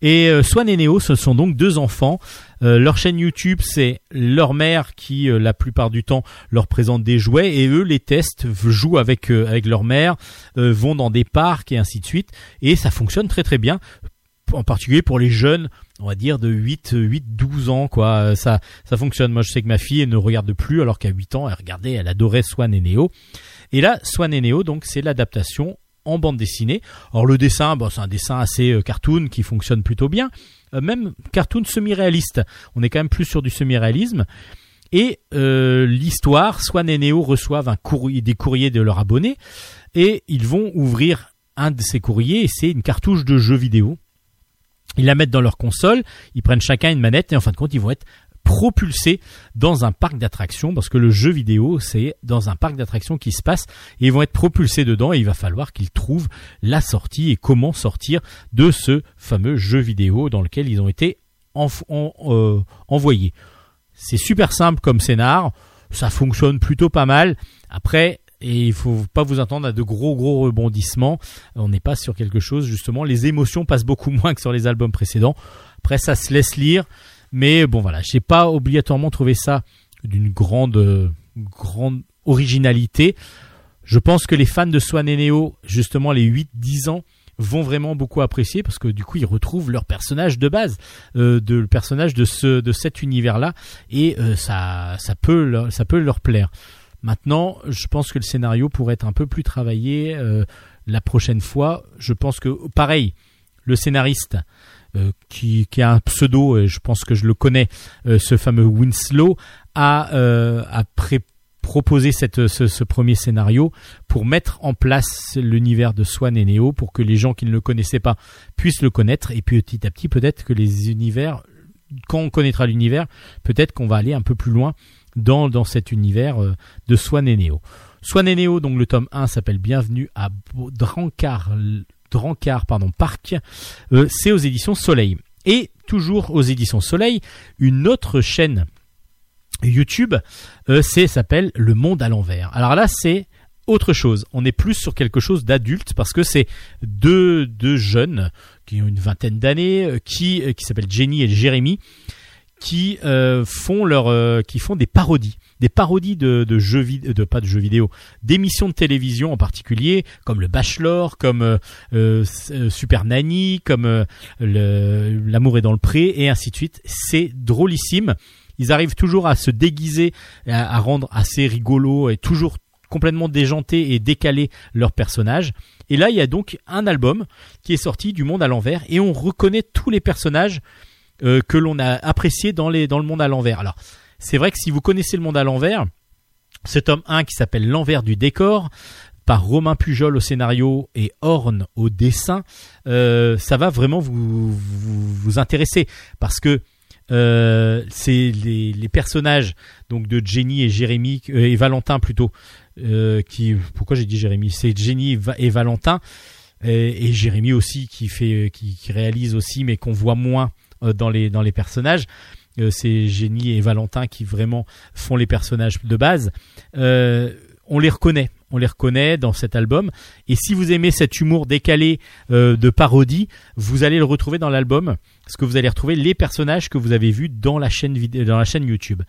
Et euh, Swan et Neo, ce sont donc deux enfants. Euh, leur chaîne YouTube, c'est leur mère qui, euh, la plupart du temps, leur présente des jouets et eux les testent, jouent avec euh, avec leur mère, euh, vont dans des parcs et ainsi de suite. Et ça fonctionne très très bien, en particulier pour les jeunes, on va dire de 8, 8 12 ans quoi. Euh, Ça ça fonctionne. Moi, je sais que ma fille elle ne regarde plus alors qu'à 8 ans, elle regardait, elle adorait Swan et Neo. Et là, Swan et Neo, donc c'est l'adaptation en bande dessinée. Alors le dessin, bon, c'est un dessin assez cartoon qui fonctionne plutôt bien, même cartoon semi-réaliste. On est quand même plus sur du semi-réalisme. Et euh, l'histoire, Swan et Neo reçoivent des courriers de leurs abonnés et ils vont ouvrir un de ces courriers et c'est une cartouche de jeu vidéo. Ils la mettent dans leur console, ils prennent chacun une manette et en fin de compte ils vont être propulsés dans un parc d'attractions parce que le jeu vidéo c'est dans un parc d'attractions qui se passe et ils vont être propulsés dedans et il va falloir qu'ils trouvent la sortie et comment sortir de ce fameux jeu vidéo dans lequel ils ont été euh, envoyés. C'est super simple comme scénar, ça fonctionne plutôt pas mal. Après, et il faut pas vous attendre à de gros gros rebondissements. On n'est pas sur quelque chose justement. Les émotions passent beaucoup *laughs* moins que sur les albums précédents. Après, ça se laisse lire, mais bon voilà, j'ai pas obligatoirement trouvé ça d'une grande grande originalité. Je pense que les fans de Swan et Neo, justement les 8-10 ans, vont vraiment beaucoup apprécier parce que du coup ils retrouvent leur personnage de base, euh, de le personnage de ce de cet univers là et euh, ça ça peut leur, plaire. Maintenant, je pense que le scénario pourrait être un peu plus travaillé euh, la prochaine fois. Je pense que pareil, le scénariste qui, qui a un pseudo, et je pense que je le connais, euh, ce fameux Winslow, a, euh, a pré- proposé cette, ce, premier scénario pour mettre en place l'univers de Swan et Neo pour que les gens qui ne le connaissaient pas puissent le connaître et puis petit à petit peut-être que les univers quand on connaîtra l'univers peut-être qu'on va aller un peu plus loin dans, dans cet univers euh, de Swan et Neo. Swan et Neo, donc le tome 1 s'appelle Bienvenue à Drankar, Drankar pardon, Park. Euh, c'est aux éditions Soleil. Et toujours aux éditions Soleil, une autre chaîne YouTube, euh, c'est s'appelle Le Monde à l'envers. Alors là, c'est autre chose. On est plus sur quelque chose d'adulte parce que c'est deux, deux jeunes qui ont une vingtaine d'années, euh, qui s'appellent Jenny et Jérémy, qui euh, font leur, euh, qui font des parodies, des parodies de, de jeux vidéo, de pas de jeux vidéo, d'émissions de télévision en particulier, comme le Bachelor, comme euh, euh, euh, Super Nanny, comme euh, L'amour est dans le pré, et ainsi de suite. C'est drôlissime. Ils arrivent toujours à se déguiser, à, à rendre assez rigolo et toujours complètement déjanté et décalé leurs personnages. Et là, il y a donc un album qui est sorti du monde à l'envers et on reconnaît tous les personnages euh, que l'on a appréciés dans, le monde à l'envers. Alors, c'est vrai que si vous connaissez le monde à l'envers, ce tome 1 qui s'appelle L'envers du décor, par Romain Pujol au scénario et Horn au dessin, euh, ça va vraiment vous, intéresser parce que euh, c'est les, personnages donc de Jenny et Jérémy et Valentin plutôt qui pourquoi j'ai dit Jérémy? C'est Jenny et Valentin et, Jérémy aussi qui réalise aussi mais qu'on voit moins dans les dans les personnages. Euh, c'est Jenny et Valentin qui vraiment font les personnages de base. Euh, on les reconnaît. On les reconnaît dans cet album. Et si vous aimez cet humour décalé euh, de parodie vous allez le retrouver dans l'album. Parce que vous allez retrouver les personnages que vous avez vus dans la chaîne dans la chaîne YouTube.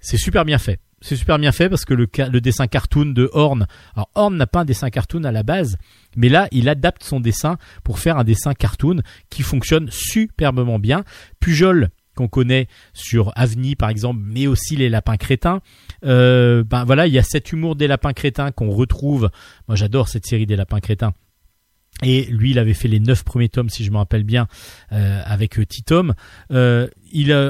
C'est super bien fait. C'est super bien fait parce que le, dessin cartoon de Horn, alors Horn n'a pas un dessin cartoon à la base, mais là il adapte son dessin pour faire un dessin cartoon qui fonctionne superbement bien. Pujol qu'on connaît sur Avni par exemple, mais aussi les lapins crétins. Euh, ben voilà, il y a cet humour des lapins crétins qu'on retrouve. Moi j'adore cette série des lapins crétins. Et lui, il avait fait les neuf premiers tomes, si je me rappelle bien, euh, avec euh, Titom.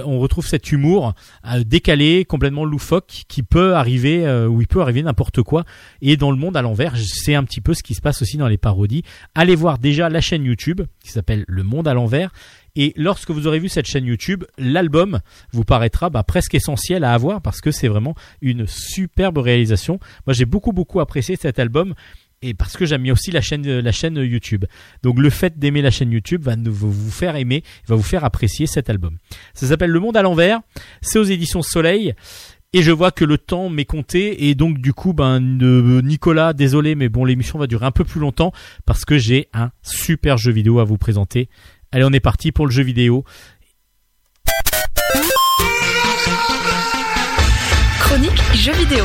On retrouve cet humour euh, décalé, complètement loufoque, qui peut arriver, euh, où il peut arriver n'importe quoi. Et dans le monde à l'envers, c'est un petit peu ce qui se passe aussi dans les parodies. Allez voir déjà la chaîne YouTube qui s'appelle Le Monde à l'envers. Et lorsque vous aurez vu cette chaîne YouTube, l'album vous paraîtra bah, presque essentiel à avoir parce que c'est vraiment une superbe réalisation. Moi, j'ai beaucoup beaucoup apprécié cet album et parce que j'aime aussi la chaîne la chaîne YouTube. Donc le fait d'aimer la chaîne YouTube va vous faire aimer, va vous faire apprécier cet album. Ça s'appelle Le Monde à l'envers. C'est aux éditions Soleil. Et je vois que le temps m'est compté et donc du coup ben euh, Nicolas désolé mais bon l'émission va durer un peu plus longtemps parce que j'ai un super jeu vidéo à vous présenter. Allez on est parti pour le jeu vidéo. Chronique jeux vidéo.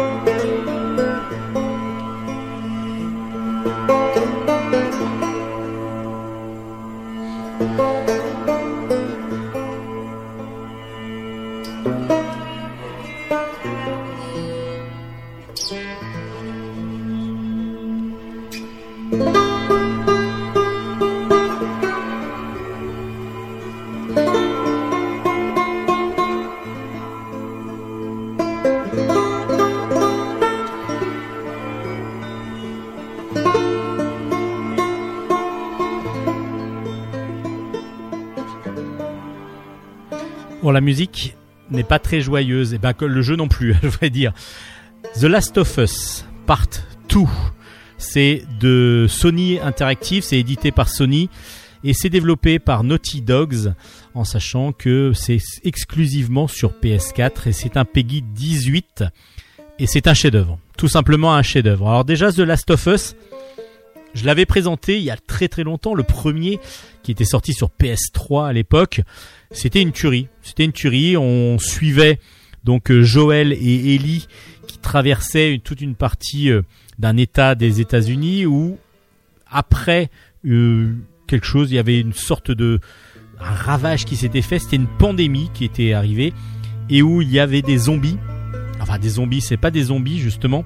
La musique n'est pas très joyeuse et ben que le jeu non plus, *laughs* je voudrais dire. The Last of Us Part 2. C'est de Sony Interactive, c'est édité par Sony et c'est développé par Naughty Dogs en sachant que c'est exclusivement sur PS4 et c'est un Peggy 18 et c'est un chef-d'œuvre, tout simplement un chef-d'œuvre. Alors déjà The Last of Us, je l'avais présenté il y a très très longtemps, le premier qui était sorti sur PS3 à l'époque. C'était une tuerie, c'était une tuerie. On suivait donc euh, Joël et Ellie qui traversaient toute une partie euh, d'un État des États-Unis où après euh, quelque chose, il y avait une sorte de un ravage qui s'était fait. C'était une pandémie qui était arrivée et où il y avait des zombies. Enfin, des zombies, c'est pas des zombies justement.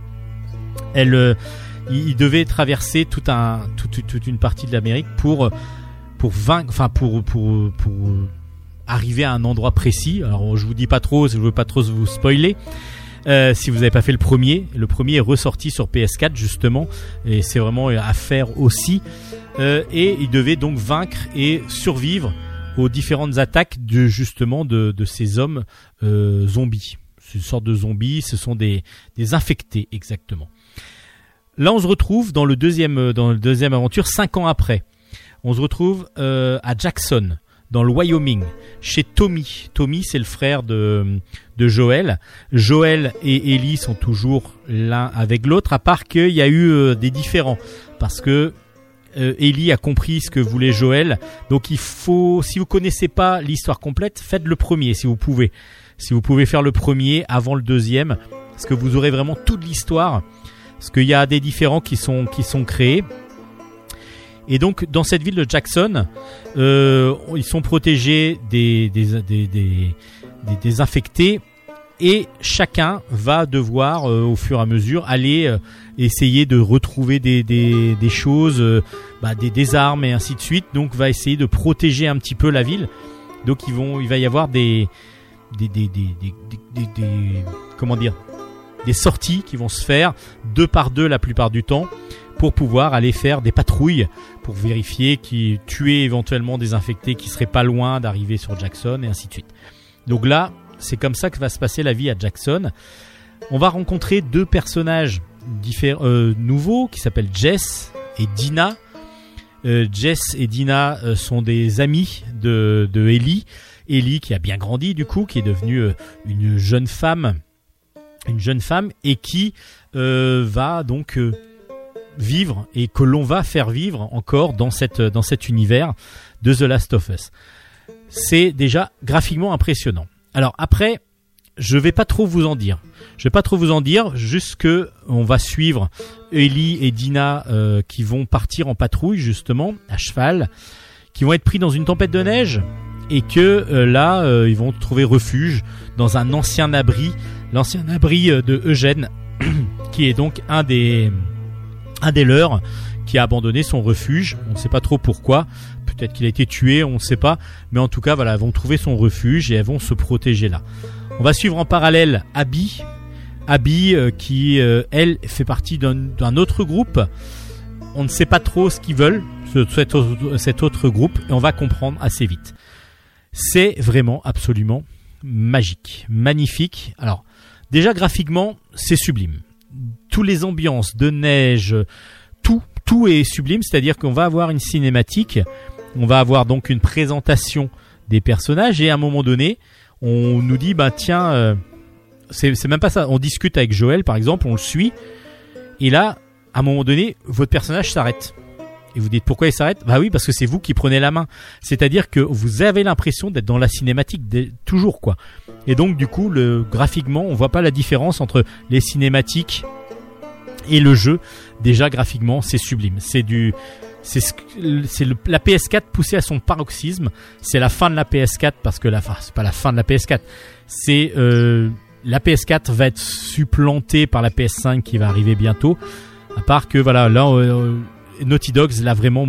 Elle, ils ils devaient traverser un, toute, toute une partie de l'Amérique pour pour vaincre, enfin pour pour pour arriver à un endroit précis. Alors je vous dis pas trop, je veux pas trop vous spoiler. Euh, si vous n'avez pas fait le premier, le premier est ressorti sur PS4 justement, et c'est vraiment à faire aussi. Euh, et il devait donc vaincre et survivre aux différentes attaques de justement de, de ces hommes euh, zombies. C'est une sorte de zombies, ce sont des, des infectés exactement. Là, on se retrouve dans le deuxième euh, dans le deuxième aventure cinq ans après. On se retrouve euh, à Jackson, dans le Wyoming, chez Tommy. Tommy, c'est le frère de, de Joël. Joël et Ellie sont toujours l'un avec l'autre, à part qu'il y a eu euh, des différends. Parce que euh, Ellie a compris ce que voulait Joël. Donc il faut, si vous connaissez pas l'histoire complète, faites le premier si vous pouvez. Si vous pouvez faire le premier avant le deuxième, parce que vous aurez vraiment toute l'histoire, parce qu'il y a des différents qui sont qui sont créés. Et donc dans cette ville de Jackson, euh, ils sont protégés des des, infectés et chacun va devoir euh, au fur et à mesure aller euh, essayer de retrouver des, choses, euh, bah, des, des armes et ainsi de suite. Donc va essayer de protéger un petit peu la ville. Donc ils vont, il va y avoir des- comment dire des sorties qui vont se faire deux par deux la plupart du temps pour pouvoir aller faire des patrouilles pour vérifier qui tuer éventuellement des infectés qui seraient pas loin d'arriver sur Jackson et ainsi de suite. Donc là, c'est comme ça que va se passer la vie à Jackson. On va rencontrer deux personnages euh, nouveaux qui s'appellent Jess et Dina. Euh, Jess et Dina euh, sont des amis de, de Ellie. Ellie qui a bien grandi du coup, qui est devenue euh, une jeune femme, une jeune femme et qui euh, va donc euh, vivre et que l'on va faire vivre encore dans cette dans cet univers de The Last of Us. C'est déjà graphiquement impressionnant. Alors après, je vais pas trop vous en dire. Je vais pas trop vous en dire, juste que on va suivre Ellie et Dina euh, qui vont partir en patrouille justement à cheval, qui vont être pris dans une tempête de neige et que euh, là euh, ils vont trouver refuge dans un ancien abri, l'ancien abri euh, de Eugène, *clears throat* qui est donc un des un des leurs qui a abandonné son refuge. On ne sait pas trop pourquoi. Peut-être qu'il a été tué, on ne sait pas. Mais en tout cas, voilà, elles vont trouver son refuge et elles vont se protéger là. On va suivre en parallèle Abby. Abby euh, qui, euh, elle, fait partie d'un autre groupe. On ne sait pas trop ce qu'ils veulent, ce- cet cet autre groupe, et on va comprendre assez vite. C'est vraiment absolument magique, magnifique. Alors, déjà graphiquement, c'est sublime. Toutes les ambiances de neige, tout, tout est sublime. C'est-à-dire qu'on va avoir une cinématique, on va avoir donc une présentation des personnages, et à un moment donné, on nous dit, bah tiens, euh, c'est même pas ça. On discute avec Joël, par exemple, on le suit, et là, à un moment donné, votre personnage s'arrête. Et vous dites pourquoi il s'arrête Bah oui, parce que c'est vous qui prenez la main. C'est-à-dire que vous avez l'impression d'être dans la cinématique toujours quoi. Et donc du coup, le graphiquement, on voit pas la différence entre les cinématiques et le jeu. Déjà graphiquement, c'est sublime. C'est du c'est la PS4 poussée à son paroxysme. C'est la fin de la PS4 parce que la fin, c'est pas la fin de la PS4. C'est euh, la PS4 va être supplantée par la PS5 qui va arriver bientôt. À part que voilà, là euh, Naughty Dogs l'a vraiment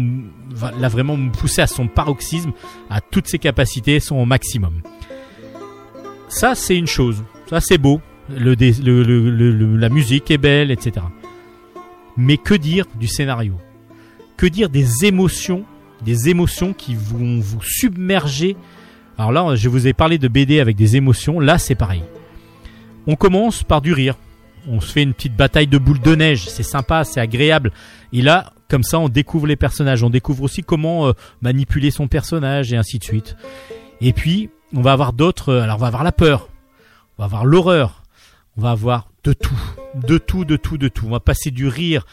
l'a vraiment poussé à son paroxysme, à toutes ses capacités, sont au maximum. Ça c'est une chose, ça c'est beau, la musique est belle, etc. Mais que dire du scénario? Que dire des émotions, des émotions qui vont vous submerger? Alors là, je vous ai parlé de BD avec des émotions, là c'est pareil. On commence par du rire. On se fait une petite bataille de boules de neige, c'est sympa, c'est agréable. Et là, comme ça, on découvre les personnages, on découvre aussi comment euh, manipuler son personnage et ainsi de suite. Et puis, on va avoir d'autres. euh, Alors, on va avoir la peur, on va avoir l'horreur, on va avoir de tout, de tout, de tout, de tout. On va passer du rire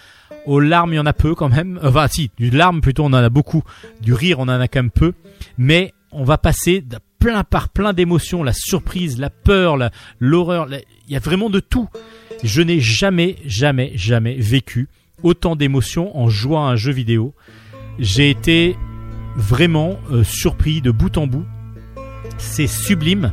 aux larmes, il y en a peu quand même. Enfin, si, du larme plutôt, on en a beaucoup. Du rire, on en a quand même peu. Mais on va passer de plein par plein d'émotions, la surprise, la peur, l'horreur. Il y a vraiment de tout. Je n'ai jamais, jamais, jamais vécu autant d'émotions en jouant à un jeu vidéo. J'ai été vraiment euh, surpris de bout en bout. C'est sublime.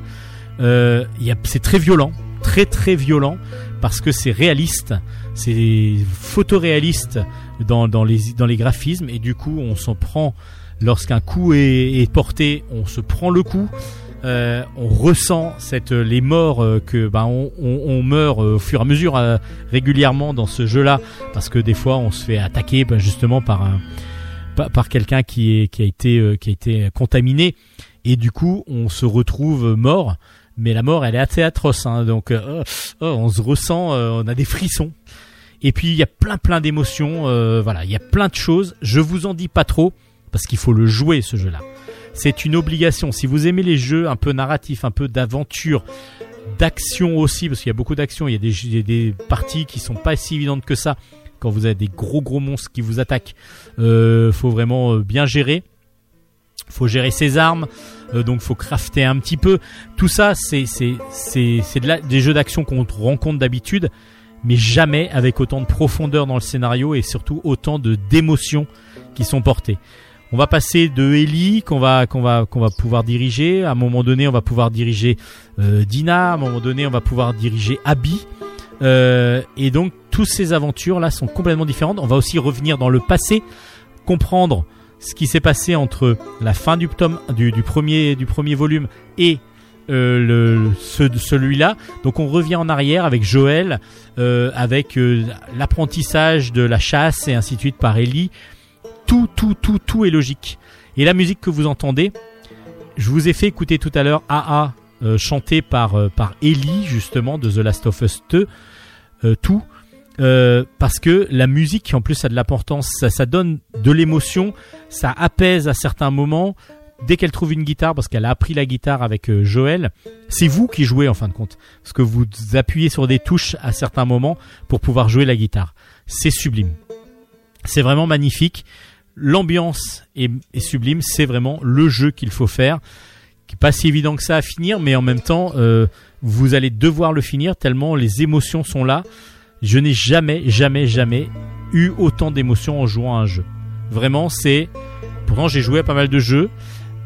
Euh, c'est très violent, très très violent parce que c'est réaliste, c'est photoréaliste dans, dans, les, dans les graphismes et du coup on s'en prend lorsqu'un coup est porté, on se prend le coup. Euh, on ressent cette les morts euh, que ben on, meurt euh, au fur et à mesure euh, régulièrement dans ce jeu-là. Parce que des fois on se fait attaquer ben, justement par un par, quelqu'un qui a été euh, qui a été contaminé. Et du coup on se retrouve mort. Mais la mort elle est assez atroce hein, donc euh, oh, on se ressent euh, on a des frissons. Et puis il y a plein plein d'émotions euh, voilà. Il y a plein de choses. Je vous en dis pas trop parce qu'il faut le jouer ce jeu là c'est une obligation si vous aimez les jeux un peu narratifs un peu d'aventure d'action aussi parce qu'il y a beaucoup d'action il y a des, parties qui sont pas si évidentes que ça quand vous avez des gros gros monstres qui vous attaquent euh, faut vraiment euh, bien gérer faut gérer ses armes, euh, donc faut crafter un petit peu. Tout ça, c'est c'est c'est des jeux d'action qu'on rencontre d'habitude, mais jamais avec autant de profondeur dans le scénario et surtout autant de d'émotions qui sont portées. On va passer de Ellie qu'on va qu'on va qu'on va pouvoir diriger. À un moment donné, on va pouvoir diriger euh, Dina. À un moment donné, on va pouvoir diriger Abby. Euh, et donc, toutes ces aventures là sont complètement différentes. On va aussi revenir dans le passé, comprendre ce qui s'est passé entre la fin du tome du, premier du premier volume et euh, le, ce- celui-là. Donc on revient en arrière avec Joël, euh, avec l'apprentissage de la chasse et ainsi de suite par Ellie. Tout, tout, tout, tout est logique. Et la musique que vous entendez, je vous ai fait écouter tout à l'heure AA euh, chanté par euh, par Ellie justement de The Last of Us 2, euh, tout. Euh, parce que la musique en plus a de l'importance, ça, ça donne de l'émotion, ça apaise à certains moments. Dès qu'elle trouve une guitare, parce qu'elle a appris la guitare avec euh, Joël, c'est vous qui jouez en fin de compte, parce que vous appuyez sur des touches à certains moments pour pouvoir jouer la guitare. C'est sublime, c'est vraiment magnifique. L'ambiance est, sublime, c'est vraiment le jeu qu'il faut faire, qui est pas si évident que ça à finir, mais en même temps, euh, vous allez devoir le finir tellement les émotions sont là. Je n'ai jamais, jamais, jamais eu autant d'émotions en jouant à un jeu. Vraiment, c'est. Pourtant, j'ai joué à pas mal de jeux.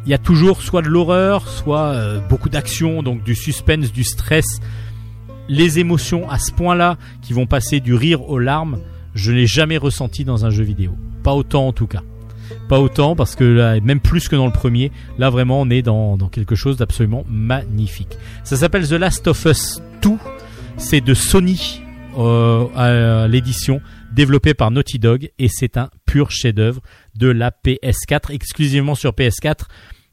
Il y a toujours soit de l'horreur, soit euh, beaucoup d'action, donc du suspense, du stress. Les émotions à ce point-là, qui vont passer du rire aux larmes, je n'ai jamais ressenti dans un jeu vidéo. Pas autant en tout cas. Pas autant parce que là, même plus que dans le premier, là vraiment on est dans, quelque chose d'absolument magnifique. Ça s'appelle The Last of Us 2. C'est de Sony euh, à l'édition, développé par Naughty Dog et c'est un pur chef-d'œuvre de la PS4, exclusivement sur PS4.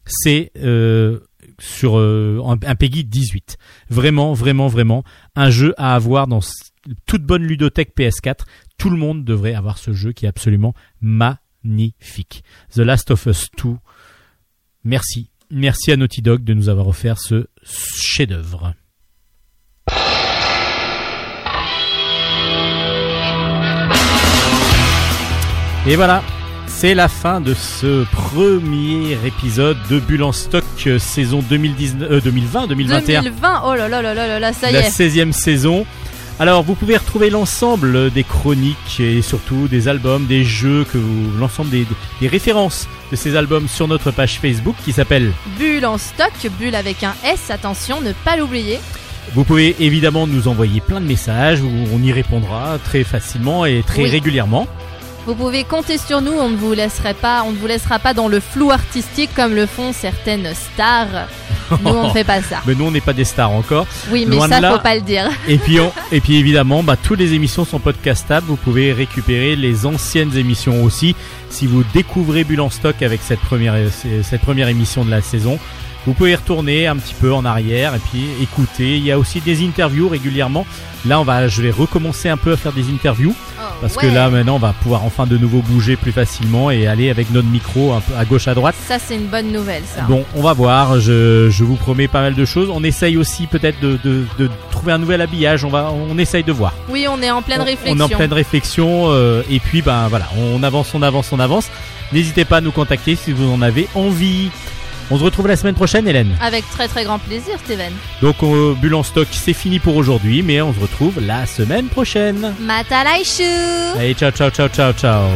C'est euh, sur euh, un, un Peggy 18. Vraiment, vraiment, vraiment un jeu à avoir dans toute bonne ludothèque PS4. Tout le monde devrait avoir ce jeu qui est absolument magnifique. The Last of Us 2. Merci. Merci à Naughty Dog de nous avoir offert ce chef-d'œuvre. Et voilà, c'est la fin de ce premier épisode de Bulle en stock euh, saison 2019, euh, 2020, 2021 2020, oh là là là là là ça y la est. 16e saison. Alors, vous pouvez retrouver l'ensemble des chroniques et surtout des albums, des jeux, que vous- l'ensemble des, des références de ces albums sur notre page Facebook qui s'appelle. Bulle en stock, bulle avec un S, attention, ne pas l'oublier. Vous pouvez évidemment nous envoyer plein de messages, où on y répondra très facilement et très Oui. régulièrement. Vous pouvez compter sur nous, on ne vous laisserait pas, on ne vous laissera pas dans le flou artistique comme le font certaines stars. Nous on ne *laughs* fait pas ça. Mais nous, on n'est pas des stars encore. Oui, mais Loin ça faut pas le dire. Et puis, on- et puis évidemment, bah, toutes les émissions sont podcastables. Vous pouvez récupérer les anciennes émissions aussi. Si vous découvrez Bulle en stock avec cette première, cette première émission de la saison, vous pouvez retourner un petit peu en arrière et puis écouter. Il y a aussi des interviews régulièrement. Là, on va, je vais recommencer un peu à faire des interviews parce que là, maintenant, on va pouvoir enfin de nouveau bouger plus facilement et aller avec notre micro un peu à gauche à droite. Ça c'est une bonne nouvelle ça. Bon, on va voir. Je, je vous promets pas mal de choses. On essaye aussi peut-être de, de, de trouver un nouvel habillage. On va, on essaye de voir. Oui, on est en pleine On- réflexion. On est en pleine réflexion. euh, et puis, ben voilà, on avance, on avance, on avance. N'hésitez pas à nous contacter si vous en avez envie. On se retrouve la semaine prochaine, Hélène. Avec très très grand plaisir, Steven. Donc, euh, Bulle en stock, c'est fini pour aujourd'hui, mais on se retrouve la semaine prochaine. Matalaishu Allez, ciao, ciao, ciao, ciao, ciao.